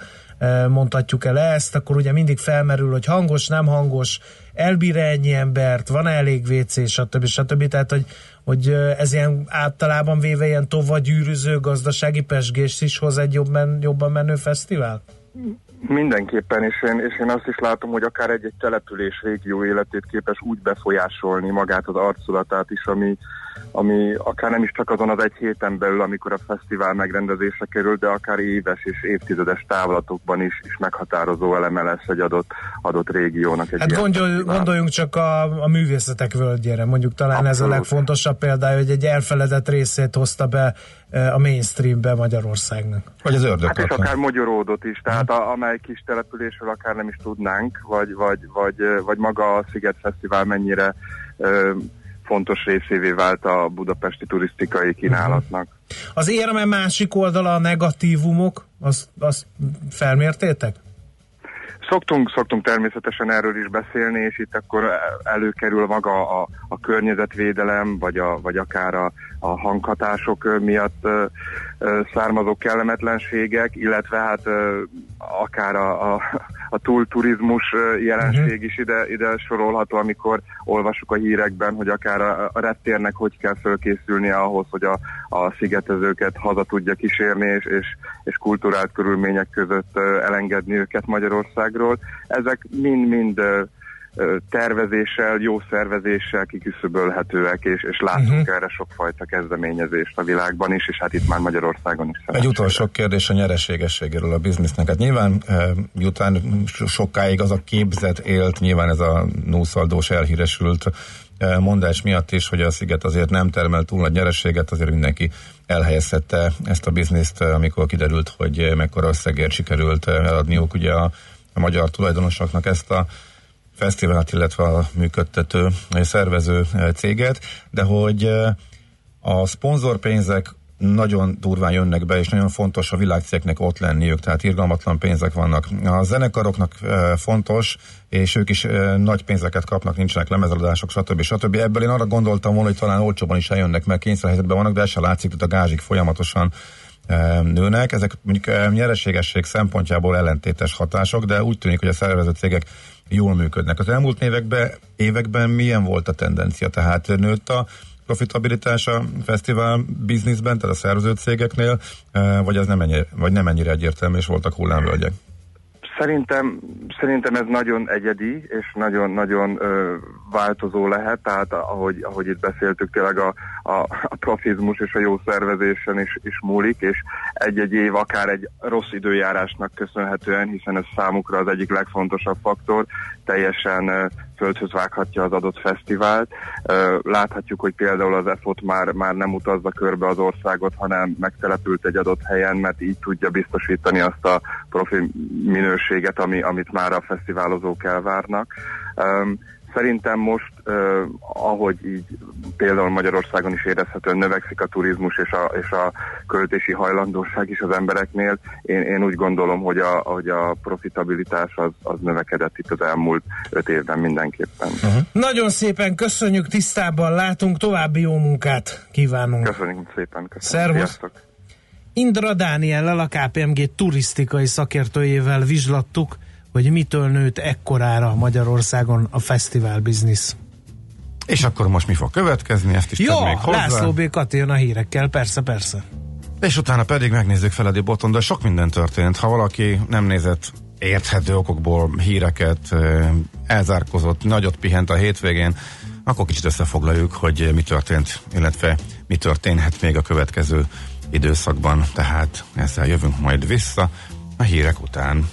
mondhatjuk el ezt, akkor ugye mindig felmerül, hogy hangos, nem hangos, elbír ennyi embert, van elég WC, stb. stb. Tehát, hogy, hogy ez ilyen általában véve ilyen tovagyűrűző gazdasági pesgést is hoz egy jobban, jobban menő fesztivál? Mindenképpen, és én, és én azt is látom, hogy akár egy-egy település régió életét képes úgy befolyásolni magát az arculatát is, ami, ami akár nem is csak azon az egy héten belül, amikor a fesztivál megrendezése kerül, de akár éves és évtizedes távlatokban is, is meghatározó eleme lesz egy adott, adott régiónak. Egy hát gondol, gondoljunk csak a, a művészetek völgyére, mondjuk talán Abszolút. ez a legfontosabb példája, hogy egy elfeledett részét hozta be e, a mainstreambe Magyarországnak. Vagy az ördög. Hát és akár magyaródott is, tehát a, amely kis településről akár nem is tudnánk, vagy, vagy, vagy, vagy maga a Sziget Fesztivál mennyire fontos részévé vált a budapesti turisztikai kínálatnak. Az érme másik oldala a negatívumok, azt, azt felmértétek? Szoktunk, szoktunk természetesen erről is beszélni, és itt akkor előkerül maga a, a környezetvédelem, vagy, a, vagy akár a, a hanghatások miatt származó kellemetlenségek, illetve hát akár a, a, a túlturizmus jelenség uh-huh. is ide, ide sorolható, amikor olvasjuk a hírekben, hogy akár a, a reptérnek hogy kell fölkészülnie ahhoz, hogy a, a szigetezőket haza tudja kísérni, és, és, és kulturált körülmények között elengedni őket Magyarországról. Ezek mind-mind tervezéssel, jó szervezéssel kiküszöbölhetőek, és, és látunk uh-huh. erre sokfajta kezdeményezést a világban is, és hát itt már Magyarországon is. Egy utolsó kérdés a nyereségességéről a biznisznek. Hát nyilván miután sokáig az a képzet élt, nyilván ez a nószaldós elhíresült mondás miatt is, hogy a Sziget azért nem termel túl nagy nyerességet, azért mindenki elhelyezhette ezt a bizniszt, amikor kiderült, hogy mekkora összegért sikerült eladniuk ugye a, a magyar tulajdonosoknak ezt a fesztivált, illetve a működtető, szervező céget, de hogy a szponzorpénzek nagyon durván jönnek be, és nagyon fontos a világcégnek ott lenniük, tehát irgalmatlan pénzek vannak. A zenekaroknak fontos, és ők is nagy pénzeket kapnak, nincsenek lemezeladások, stb. stb. Ebből én arra gondoltam volna, hogy talán olcsóban is eljönnek, mert kényszerhelyzetben vannak, de ez se látszik, hogy a gázsik folyamatosan nőnek. Ezek mondjuk nyereségesség szempontjából ellentétes hatások, de úgy tűnik, hogy a szervező cégek jól működnek. Az elmúlt években, években milyen volt a tendencia? Tehát nőtt a profitabilitás a fesztivál bizniszben, tehát a szervező cégeknél, vagy, az nem ennyire, vagy nem ennyire egyértelmű, és voltak hullámvölgyek? Szerintem, szerintem ez nagyon egyedi, és nagyon-nagyon változó lehet, tehát ahogy, ahogy itt beszéltük, tényleg a, a, a profizmus és a jó szervezésen is, is múlik, és egy-egy év akár egy rossz időjárásnak köszönhetően, hiszen ez számukra az egyik legfontosabb faktor, teljesen földhöz vághatja az adott fesztivált. Láthatjuk, hogy például az EFOT már, már nem utazza körbe az országot, hanem megtelepült egy adott helyen, mert így tudja biztosítani azt a profi minőséget, ami, amit már a fesztiválozók elvárnak. Szerintem most, eh, ahogy így például Magyarországon is érezhetően növekszik a turizmus és a, és a költési hajlandóság is az embereknél, én, én úgy gondolom, hogy a, hogy a profitabilitás az, az növekedett itt az elmúlt öt évben mindenképpen. Uh-huh. Nagyon szépen köszönjük, tisztában látunk, további jó munkát kívánunk. Köszönjük szépen. Köszönjük. Szervusz. Sziasztok. Indra Dániellel, a KPMG turisztikai szakértőjével vizslattuk, hogy mitől nőtt ekkorára Magyarországon a fesztivál biznisz. És akkor most mi fog következni, ezt is Jó, még hozzá. László B. Kati jön a hírekkel, persze, persze. És utána pedig megnézzük Feledi Boton, de sok minden történt. Ha valaki nem nézett érthető okokból híreket, elzárkozott, nagyot pihent a hétvégén, akkor kicsit összefoglaljuk, hogy mi történt, illetve mi történhet még a következő időszakban, tehát ezzel jövünk majd vissza a hírek után.